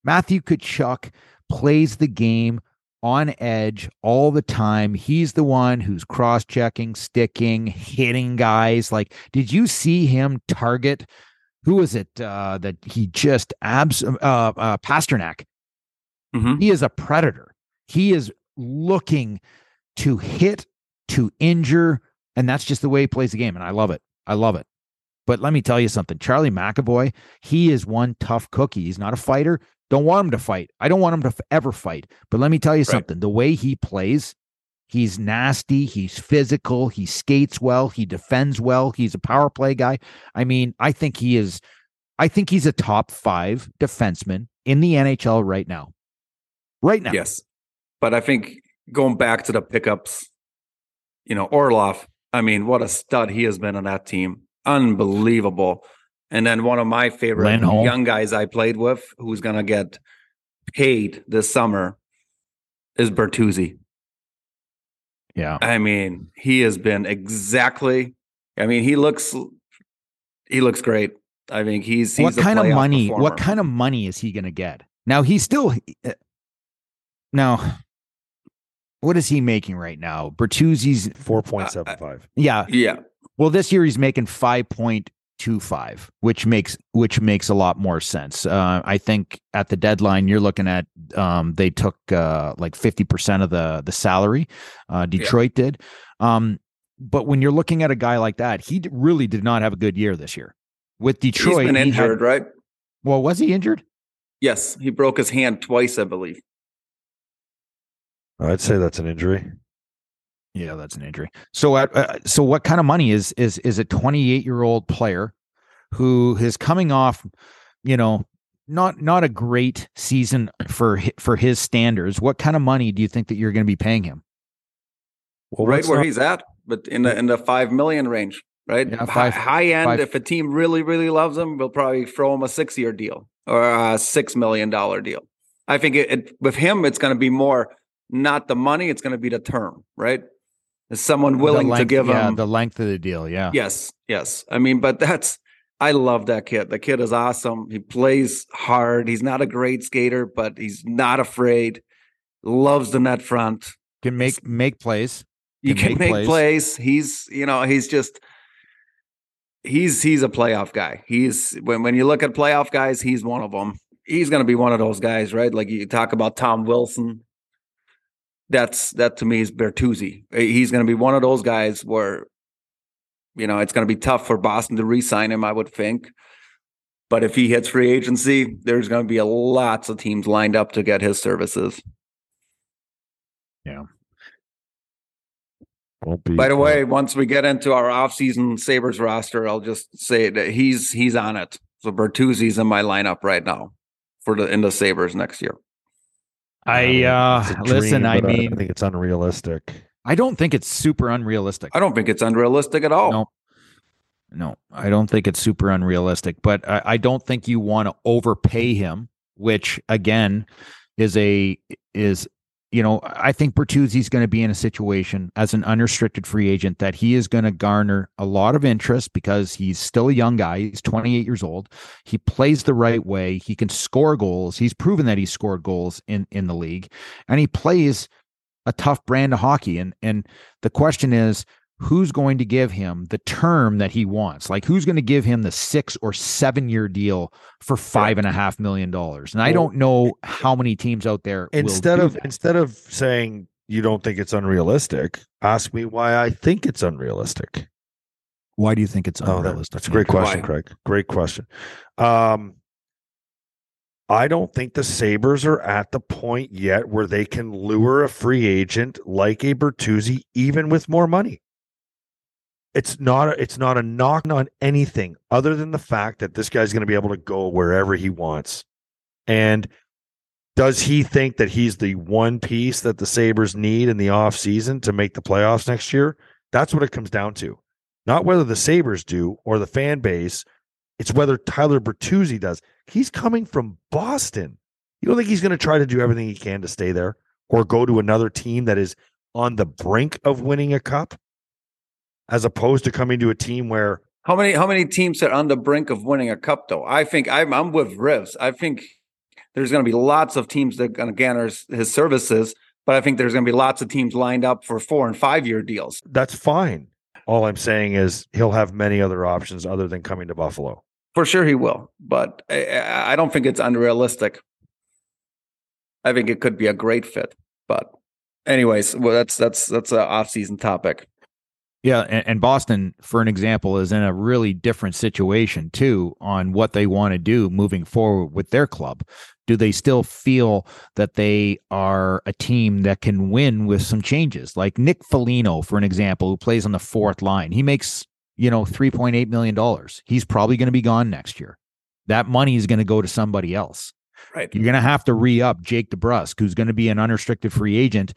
Matthew Tkachuk plays the game on edge all the time. He's the one who's cross checking, sticking, hitting guys. Like, did you see him target? Who was it uh, that he just abs uh, uh, Pastrnak? Mhm. He is a predator. He is looking to hit, to injure, and that's just the way he plays the game. And I love it. I love it. But let me tell you something, Charlie McAvoy, he is one tough cookie. He's not a fighter. Don't want him to fight. I don't want him to ever fight. But let me tell you something, the way he plays, he's nasty, he's physical, he skates well, he defends well, he's a power play guy. I mean, I think he is I think he's a top 5 defenseman in the NHL right now. Right now. Yes. But I think going back to the pickups, you know, Orlov, I mean, what a stud he has been on that team. Unbelievable. And then one of my favorite Lindholm. young guys I played with who's going to get paid this summer is Bertuzzi. Yeah. I mean, he has been exactly, I mean, he looks, he looks great. I think he's, he's what a kind of money performer. what kind of money is he going to get now he's still uh, now what is he making right now bertuzzi's Four point seven five. yeah Yeah. Well this year he's making 5.25 which makes which makes a lot more sense uh, i think at the deadline you're looking at um, they took uh, like 50% of the the salary uh, detroit did um, but when you're looking at a guy like that he really did not have a good year this year with detroit he's been he had- injured, right? well was he injured Yes. He broke his hand twice, I believe. I'd say that's an injury. Yeah, that's an injury. So, uh, so what kind of money is is is a 28 year old player who is coming off, you know, not not a great season for for his standards? What kind of money do you think that you're going to be paying him? Well, right where not- he's at, but in the in the five million range, right? Yeah, Hi- five- high end. five- If a team really really loves him, we'll probably throw him a six year deal or a six million dollar deal. I think it, it with him, it's going to be more not the money; it's going to be the term, right? Is someone willing length, to give yeah, him the length of the deal? Yeah. Yes, yes. I mean, but that's I love that kid. The kid is awesome. He plays hard. He's not a great skater, but he's not afraid. Loves the net front. Can make make plays. You Can can make make plays. plays. He's, you know, he's just he's he's a playoff guy. He's when when you look at playoff guys, he's one of them. He's going to be one of those guys, right? Like you talk about Tom Wilson. That's that to me is Bertuzzi. Uh, he's going to be one of those guys where you know, it's going to be tough for Boston to re-sign him, I would think. But if he hits free agency, there's going to be a lots of teams lined up to get his services. Won't be. By the way, once we get into our offseason Sabres roster, I'll just say that he's he's on it. So Bertuzzi's in my lineup right now for the in the Sabres next year. I uh It's a listen, I mean I think it's unrealistic. I don't think it's super unrealistic. I don't think it's unrealistic at all. No. No, I don't think it's super unrealistic, but I, I don't think you want to overpay him, which again is a is you know I think Bertuzzi's going to be in a situation as an unrestricted free agent that he is going to garner a lot of interest because he's still a young guy. He's 28 years old. He plays the right way. He can score goals. He's proven that he scored goals in in the league, and he plays a tough brand of hockey. And and the question is, who's going to give him the term that he wants? Like who's going to give him the six or seven year deal for five and a half million dollars? And I don't know how many teams out there will Instead do of that. instead of saying you don't think it's unrealistic, ask me why I think it's unrealistic. why do you think it's Oh, that- unrealistic? that's a great question, Why? Craig. Great question. Um, I don't think the Sabres are at the point yet where they can lure a free agent like a Bertuzzi, even with more money. It's not a, it's not a knock on anything other than the fact that this guy's going to be able to go wherever he wants. And does he think that he's the one piece that the Sabres need in the offseason to make the playoffs next year? That's what it comes down to. Not whether the Sabres do or the fan base. It's whether Tyler Bertuzzi does. He's coming from Boston. You don't think he's going to try to do everything he can to stay there or go to another team that is on the brink of winning a cup as opposed to coming to a team where How many how many teams are on the brink of winning a cup though? I think I'm I'm with Rivs. I think there's going to be lots of teams that are going to garner his, his services, but I think there's going to be lots of teams lined up for four and five year deals. that's fine. All I'm saying is he'll have many other options other than coming to Buffalo. For sure, he will, but I, I don't think it's unrealistic. I think it could be a great fit, but anyways, well, that's that's that's an off season topic. Yeah, and, and Boston, for an example, is in a really different situation too on what they want to do moving forward with their club. Do they still feel that they are a team that can win with some changes? Like Nick Foligno, for an example, who plays on the fourth line, he makes you know three point eight million dollars. He's probably going to be gone next year. That money is going to go to somebody else. Right. You're going to have to re up Jake DeBrusk, who's going to be an unrestricted free agent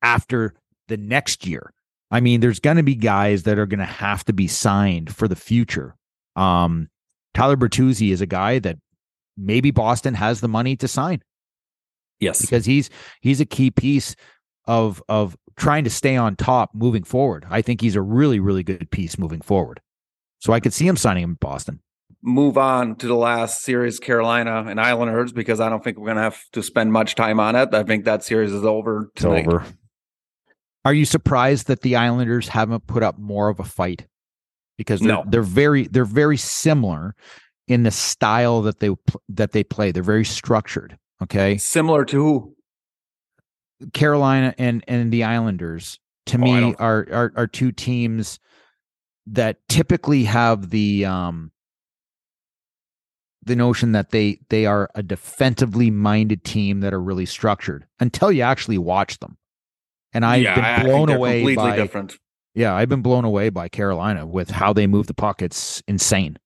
after the next year. I mean, there's going to be guys that are going to have to be signed for the future. Um, Tyler Bertuzzi is a guy that maybe Boston has the money to sign Yes. because he's he's a key piece of of trying to stay on top moving forward. I think he's a really really good piece moving forward. So I could see him signing him in Boston. Move on to the last series, Carolina and Islanders, because I don't think we're going to have to spend much time on it. I think that series is over It's over. Are you surprised that the Islanders haven't put up more of a fight? Because they're, No. they're very they're very similar in the style that they that they play. They're very structured. Okay, Similar to who? Carolina and and the Islanders to Oh, me are, are are two teams that typically have the um the notion that they they are a defensively minded team that are really structured until you actually watch them. And I've Yeah, been blown they're away Completely by different. yeah, I've been blown away by Carolina with how they move the puck. It's insane.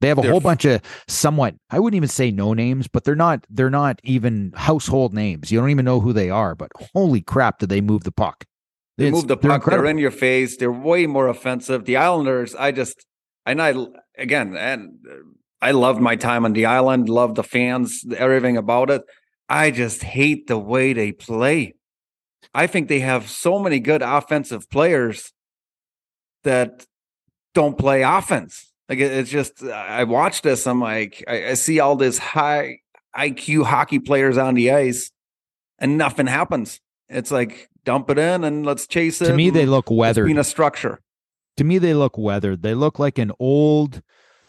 They have a They're whole bunch of somewhat I wouldn't even say no names, but they're not they're not even household names. You don't even know who they are, but holy crap, did they move the puck? They It's- move the they're puck. They're in your face. They're way more offensive. The Islanders, I just, and I, again, and uh, I loved my time on the island, loved the fans, everything about it. I just hate the way they play. I think they have so many good offensive players that don't play offense. Like it's just uh, I watch this. I'm like I, I see all this high IQ hockey players on the ice, and nothing happens. It's like dump it in and let's chase it. To me, they look weathered. Being a structure. To me, they look weathered. They look like an old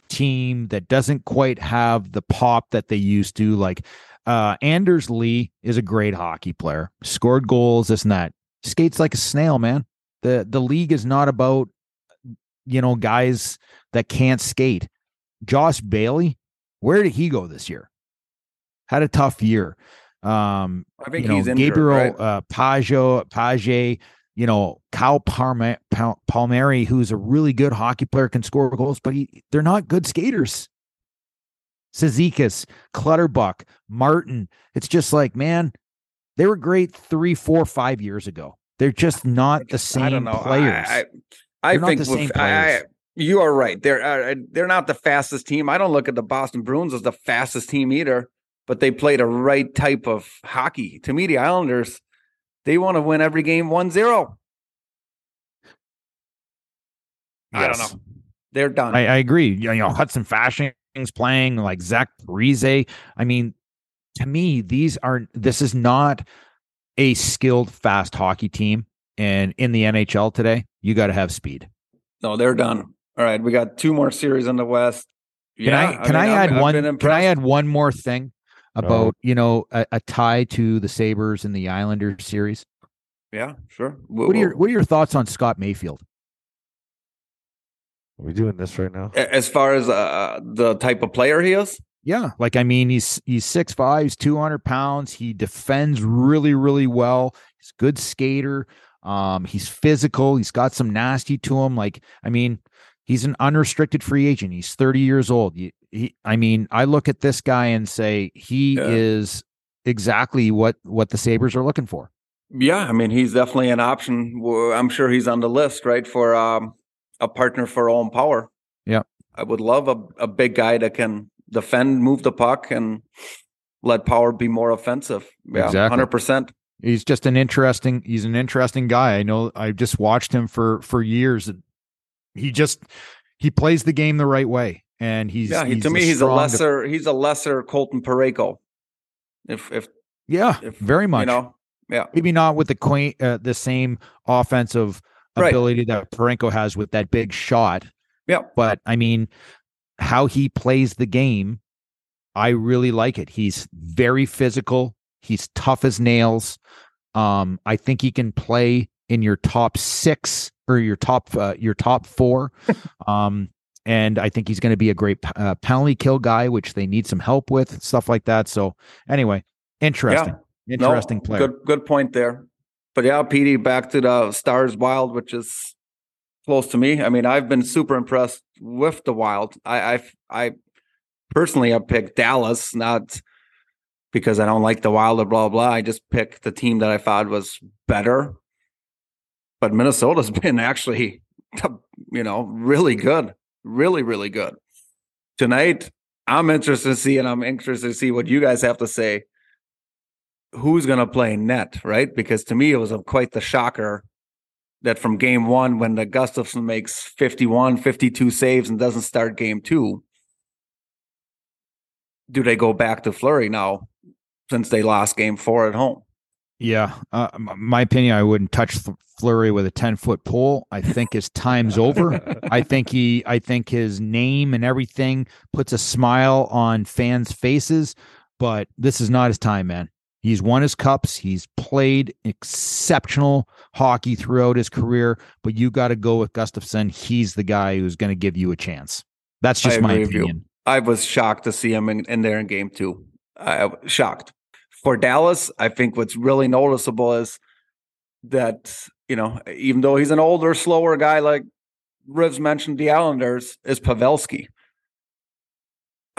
team that doesn't quite have the pop that they used to. Like uh, Anders Lee is a great hockey player, scored goals, this and that. Skates like a snail, man. The the league is not about you know guys that can't skate. Josh Bailey, where did he go this year? Had a tough year. Um, I think you know, he's injured, Gabriel right? uh, Pageau, Page, you know, Kyle Palmieri, who's a really good hockey player, can score goals, but he, they're not good skaters. Cizikas, Clutterbuck, Martin. It's just like, man, they were great three, four, five years ago. They're just not the same. I same don't know. players. I, I, I think the same with- I- I- players. you are right. They're uh, they're not the fastest team. I don't look at the Boston Bruins as the fastest team either, but they play the right type of hockey. To me, the Islanders, they want to win every game 1-0. I don't know. They're done. I, I agree. You know, Hudson Fasching's playing like Zach Parise. I mean, to me, these are this is not a skilled fast hockey team. And in the NHL today, you got to have speed. no, they're done. All right, we got two more series in the West. Can Yeah, I can mean, I, I've- add I've one? Can I add one more thing about you know a, a tie to the Sabres and the Islanders series? Yeah, sure. What are your What are your thoughts on Scott Mayfield? Are we doing this right now? as far as uh, the type of player he is? Yeah, like I mean, he's he's six five, he's two hundred pounds. He defends really, really well. He's a good skater. Um, he's physical. He's got some nasty to him. Like I mean, he's an unrestricted free agent. He's thirty years old. He, he I mean, I look at this guy and say he Yeah. is exactly what what the Sabres are looking for. Yeah, I mean he's definitely an option. I'm sure he's on the list, right, for um, a partner for Owen Power. Yeah. I would love a, a big guy that can defend, move the puck, and let Power be more offensive. Yeah, Exactly. hundred percent. He's just an interesting. He's an interesting guy. I know. I've just watched him for for years. He just he plays the game the right way, and he's Yeah, he, he's to me he's a strong def- lesser he's a lesser Colton Parayko. If if yeah, if very much. you know, yeah, Maybe not with the quaint, uh, the same offensive Right. ability that Parayko has with that big shot. Yeah. but I mean, how he plays the game, I really like it. He's very physical. He's tough as nails. Um, I think he can play in your top six or your top uh, your top four. um, and I think he's going to be a great uh, penalty kill guy, which they need some help with, stuff like that. So, anyway, interesting, interesting no, player. Good good point there. But yeah, Petey, back to the Stars Wild, which is close to me. I mean, I've been super impressed with the Wild. I I, I personally have picked Dallas, not because I don't like the Wild or blah blah. I just picked the team that I thought was better. But Minnesota's been actually, you know, really good, really really good. Tonight, I'm interested to see, and I'm interested to see what you guys have to say who's going to play net, right? Because to me, it was a, quite the shocker that from game one, when the Gustavsson makes 51, 52 saves and doesn't start game two, do they go back to Fleury now since they lost game four at home? Yeah, uh, my opinion, I wouldn't touch Fleury with a ten foot pole. I think his time's over. I think he, I think his name and everything puts a smile on fans' faces. But this is not his time, man. He's won his cups. He's played exceptional hockey throughout his career. But you got to go with Gustavsson. He's the guy who's going to give you a chance. That's just my opinion. I was shocked to see him in, in there in game two. I, shocked. For Dallas, I think what's really noticeable is that, you know, even though he's an older, slower guy like Rivs mentioned, the Islanders, is Pavelski.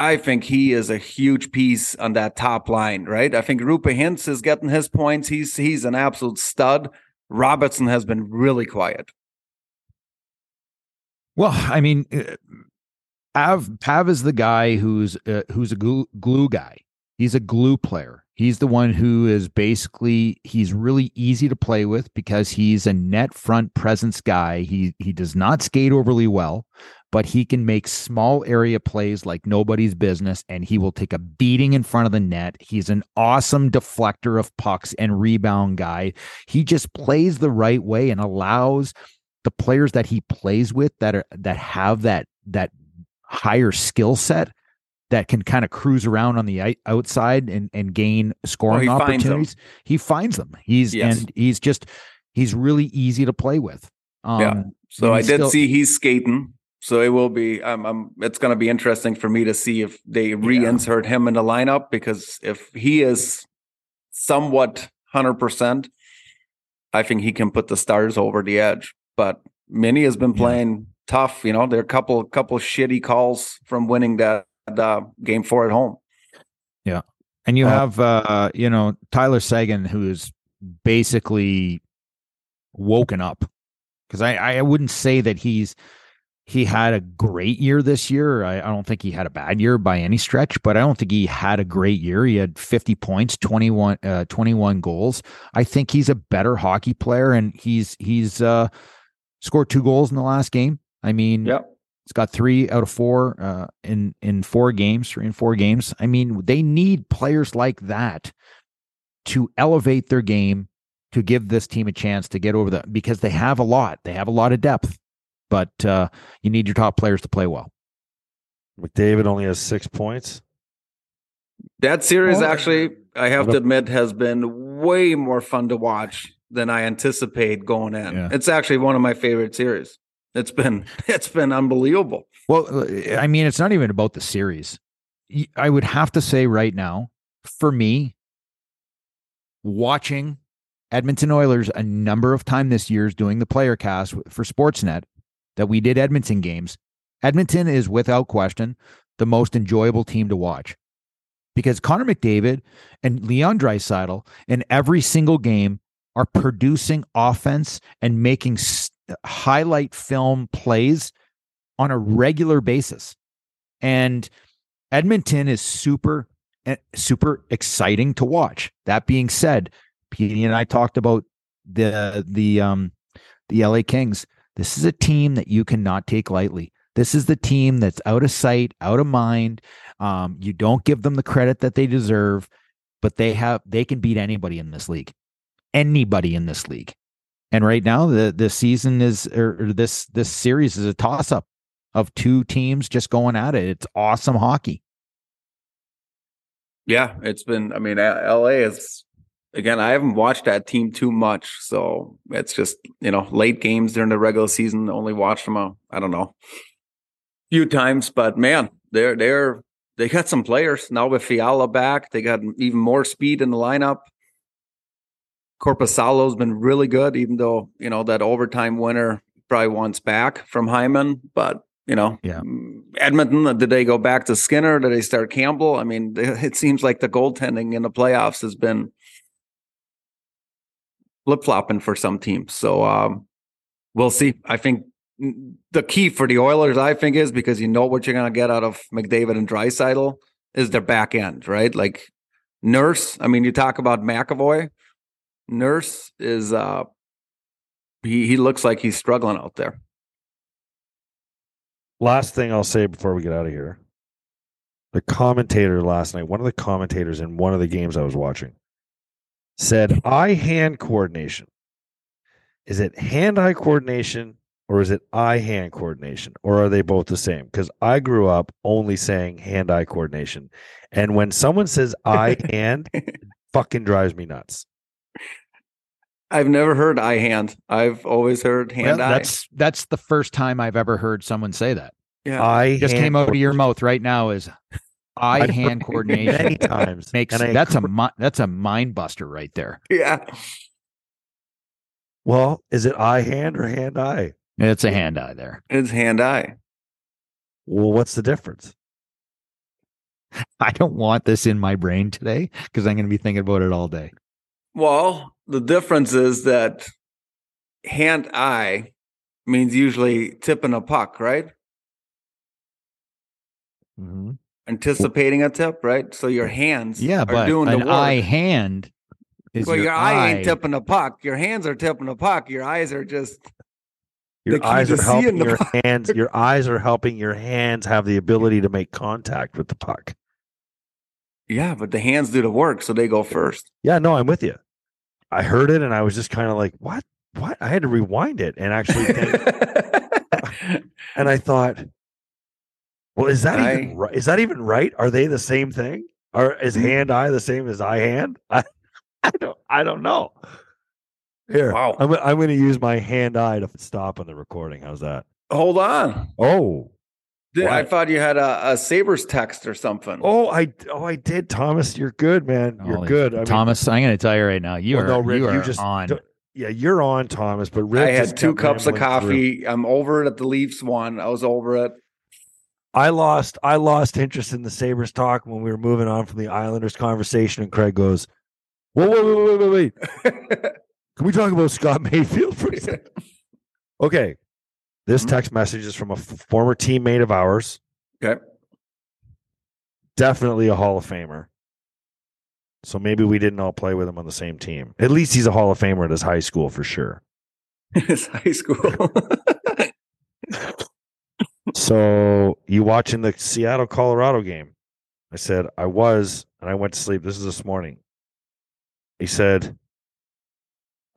I think he is a huge piece on that top line, right? I think Roope Hintz is getting his points. He's he's an absolute stud. Robertson has been really quiet. Well, I mean, uh, Pav Pav is the guy who's uh, who's a glue, glue guy. He's a glue player. He's the one who is basically he's really easy to play with because he's a net front presence guy. He he does not skate overly well, but he can make small area plays like nobody's business and he will take a beating in front of the net. He's an awesome deflector of pucks and rebound guy. He just plays the right way and allows the players that he plays with that are that have that that higher skill set that can kind of cruise around on the outside and, and gain scoring he opportunities. Finds he finds them. He's Yes. and he's just he's really easy to play with. Um, Yeah. So I did still- see he's skating. So it will be. Um, um, it's going to be interesting for me to see if they reinsert him in the lineup because if he is somewhat hundred percent, I think he can put the Stars over the edge. But Minnie has been Yeah. playing tough. You know, there are a couple couple shitty calls from winning that uh, game four at home. Yeah, and you Uh, have uh, you know, Tyler Seguin who's basically woken up. Because I, I wouldn't say that he's he had a great year this year. I, I don't think he had a bad year by any stretch, but I don't think he had a great year. He had 50 points, 21, uh, 21 goals. I think he's a better hockey player and he's he's uh scored two goals in the last game. I mean, Yep. He's got three out of four uh, in in four games, three and four games. I mean, they need players like that to elevate their game to give this team a chance to get over the because they have a lot. They have a lot of depth, but uh, you need your top players to play well. McDavid only has six points. That series Well, actually, I have to admit, has been way more fun to watch than I anticipate going in. Yeah. It's actually one of my favorite series. It's been it's been unbelievable. Well, I mean, it's not even about the series. I would have to say right now, for me, watching Edmonton Oilers a number of times this year, is doing the player cast for Sportsnet that we did Edmonton games. Edmonton is without question the most enjoyable team to watch because Connor McDavid and Leon Draisaitl in every single game are producing offense and making highlight film plays on a regular basis. And Edmonton is super eh, super exciting to watch. That being said, Petey and I talked about the the um the LA Kings. This is a team that you cannot take lightly. This is the team that's out of sight, out of mind. Um, you don't give them the credit that they deserve, but they have they can beat anybody in this league. Anybody in this league. And right now the the season is or, or this this series is a toss up of two teams just going at it. It's awesome hockey. Yeah, it's been. I mean, LA is again. I haven't watched that team too much, so it's just you know late games during the regular season. Only watched them. A, I don't know, few times, but man, they're they're they got some players now with Fiala back. They got even more speed in the lineup. Korpisalo's been really good, even though you know that overtime winner probably wants back from Hyman, but you know, Yeah. mm, Edmonton. Did they go back to Skinner? Did they start Campbell? I mean, it seems like the goaltending in the playoffs has been flip flopping for some teams. So um, we'll see. I think the key for the Oilers, I think, is because you know what you're going to get out of McDavid and Draisaitl is their back end, right? Like Nurse. I mean, you talk about McAvoy. Nurse is uh he he looks like he's struggling out there. Last thing I'll say before we get out of here. The commentator last night, one of the commentators in one of the games I was watching, said eye hand coordination. Is it hand eye coordination or is it eye hand coordination? Or are they both the same? Because I grew up only saying hand eye coordination. And when someone says eye hand, it fucking drives me nuts. I've never heard eye hand. I've always heard hand Well, eye. that's that's the first time I've ever heard someone say that. yeah. Eye Just came out of your mouth right now is eye hand coordination. many times. Makes and I that's a that's a mind buster right there. yeah. well, is it eye hand or hand eye? It's a hand eye there. It's hand eye. Well, what's the difference? I don't want this in my brain today because I'm going to be thinking about it all day. Well, the difference is that hand eye means usually tipping a puck, right? Mm-hmm. Anticipating a tip, right? So your hands Yeah, are but doing the an work. eye hand is well, your, your, eye, ain't tipping the puck. Your hands are tipping the puck. Your eyes are just Your the eyes are helping seeing your puck. hands. Your eyes are helping your hands have the ability to make contact with the puck. yeah, but the hands do the work, so they go first. Yeah, no, I'm with you. I heard it and I was just kind of like, what? What? I had to rewind it and actually think, and I thought, well, is that even right? Is that even right? Are they the same thing? Or is Mm. hand eye the same as eye hand? I, I don't. I don't know. Here, Wow. I'm, I'm going to use my hand eye to stop on the recording. How's that? Hold on. Oh, Did- I thought you had a, a Sabres text or something. oh, I, oh, I did, Thomas. You're good, man. You're Holy- good. I mean, Thomas, I'm going to tell you right now, you Well, are no, Rick, you you are just on. yeah, you're on, Thomas. But Rick I had two cups of rambling through. coffee. I'm over it at the Leafs one. I was over it. I lost I lost interest in the Sabres talk when we were moving on from the Islanders conversation, and Craig goes, Whoa, whoa, whoa, wait, wait, wait. Can we talk about Scott Mayfield for a second? Okay. This Mhm. text message is from a f- former teammate of ours, okay. definitely a Hall of Famer. So maybe we didn't all play with him on the same team. At least he's a Hall of Famer at his high school for sure. It's high school. So you watching the Seattle Colorado game? I said I was, and I went to sleep. This is this morning. He said,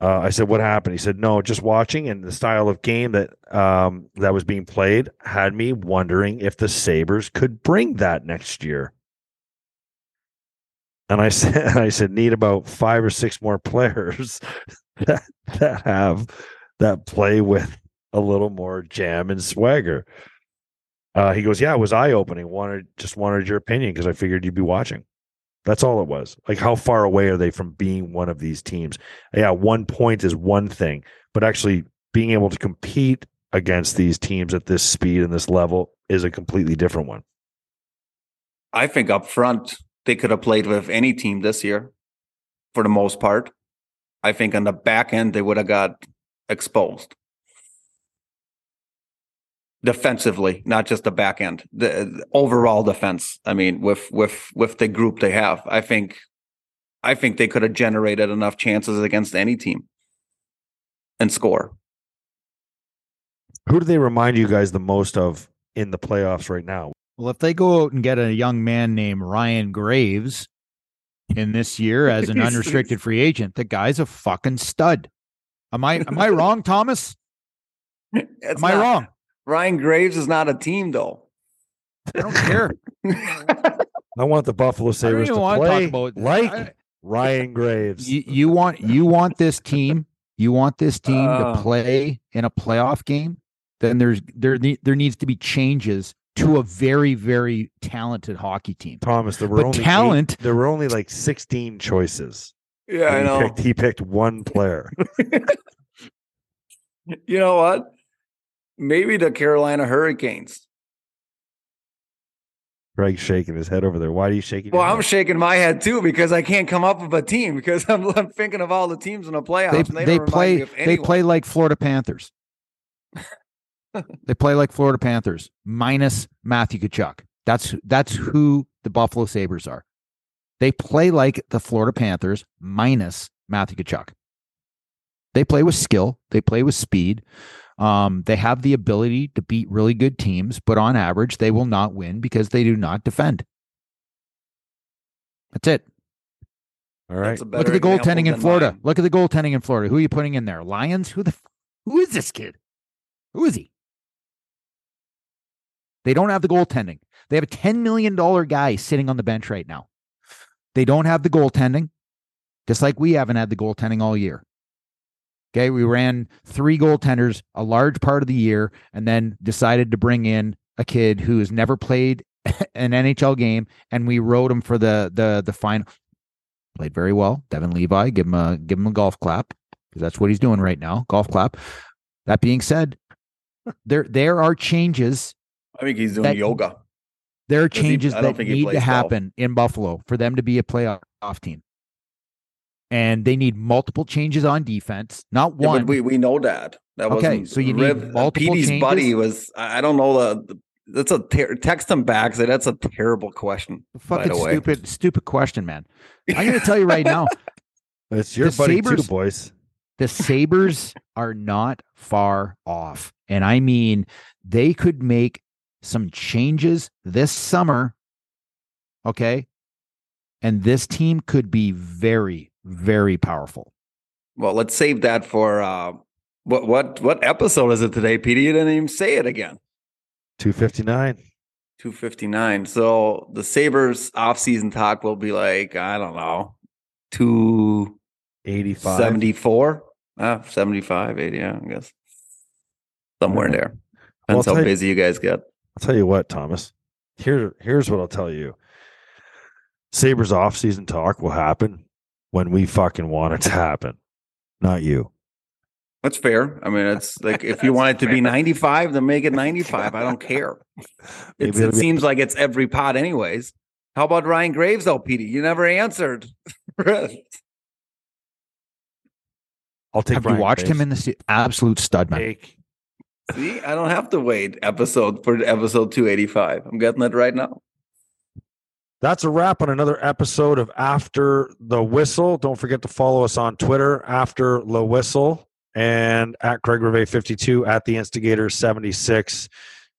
uh, "I said what happened?" He said, "No, just watching, and the style of game that um, that was being played had me wondering if the Sabres could bring that next year." And I said, "I said need about five or six more players that that have that play with a little more jam and swagger." Uh, he goes, "Yeah, it was eye opening. Wanted just wanted your opinion because I figured you'd be watching. That's all it was. Like, how far away are they from being one of these teams? Yeah, one point is one thing, but actually being able to compete against these teams at this speed and this level is a completely different one. I think up front they could have played with any team this year, for the most part. I think on the back end they would have got exposed defensively, not just the back end. The, the overall defense. I mean, with with with the group they have, I think, I think they could have generated enough chances against any team and score. Who do they remind you guys the most of in the playoffs right now? Well, if they go out and get a young man named Ryan Graves in this year as an unrestricted free agent, the guy's a fucking stud. Am I am I wrong, Thomas? It's Am I wrong? Ryan Graves is not a team though. I don't care. I want the Buffalo Sabres to want to play talk about like I- Ryan Graves. you, you want you want this team you want this team Uh. to play in a playoff game then there's there there needs to be changes to a very very talented hockey team Thomas, there were But only eight- talent- there were only like sixteen choices. yeah, I he know. Picked, he picked one player. You know what? Maybe the Carolina Hurricanes. Greg's shaking his head over there. Why are you shaking? Well, your I'm head? shaking my head too because I can't come up with a team because I'm, I'm thinking of all the teams in the playoffs. they, and they, they don't play me of they play like Florida Panthers they play like Florida Panthers minus Matthew Tkachuk that's that's who the Buffalo Sabres are they play like the Florida Panthers minus Matthew Tkachuk they play with skill they play with speed um, they have the ability to beat really good teams but on average they will not win because they do not defend that's it All right. Look at the example goaltending in Florida. mine. Look at the goaltending in Florida. Who are you putting in there? Lions? Who the f- who is this kid? Who is he? They don't have the goaltending. They have a $10 million guy sitting on the bench right now. They don't have the goaltending, just like we haven't had the goaltending all year. Okay, we ran three goaltenders a large part of the year and then decided to bring in a kid who has never played an NHL game and we rode him for the the the final played very well. Devon Levi, give him a give him a golf clap because that's what he's doing right now. Golf clap. That being said, there there are changes. I think he's doing that- yoga. There are Does he- changes that need to golf. happen in Buffalo for them to be a playoff team. And they need multiple changes on defense, not Yeah, one. but we, we know that. That Okay, wasn't so you need Riv- uh, multiple Petey's changes? buddy was I I don't know the, the That's a ter- text them back. Say that's a terrible question. Fucking the way. stupid, stupid question, man. I'm going to tell you right now, It's your The buddy too, Sabres- boys. the Sabres are not far off. And I mean, they could make some changes this summer. Okay. And this team could be very, very powerful. Well, let's save that for uh, what what what episode is it today, Peter? You didn't even say it again. 259. 259. So the Sabres offseason talk will be like, I don't know, 274, 85. uh, 75, 80, yeah, I guess. Somewhere Yeah. there. Well, Depends I'll how tell you- busy you guys get. I'll tell you what, Thomas. Here, here's what I'll tell you. Sabres off-season talk will happen when we fucking want it to happen, not you. That's fair. I mean, it's like if you want it to be 95, then make it 95. I don't care. It's, it'll it be- seems like it's every pot, anyways. How about Ryan Graves, though, Petey? You never answered. I'll take. Have you Ryan watched him in the se- absolute stud, man? Take- See, I don't have to wait episode for episode 285. I'm getting it right now. That's a wrap on another episode of After the Whistle. Don't forget to follow us on Twitter, After the Whistle, and at Craig Rivet 52 at the Instigator 76.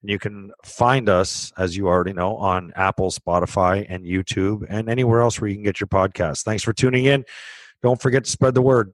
And you can find us, as you already know, on Apple, Spotify, and YouTube, and anywhere else where you can get your podcast. Thanks for tuning in. Don't forget to spread the word.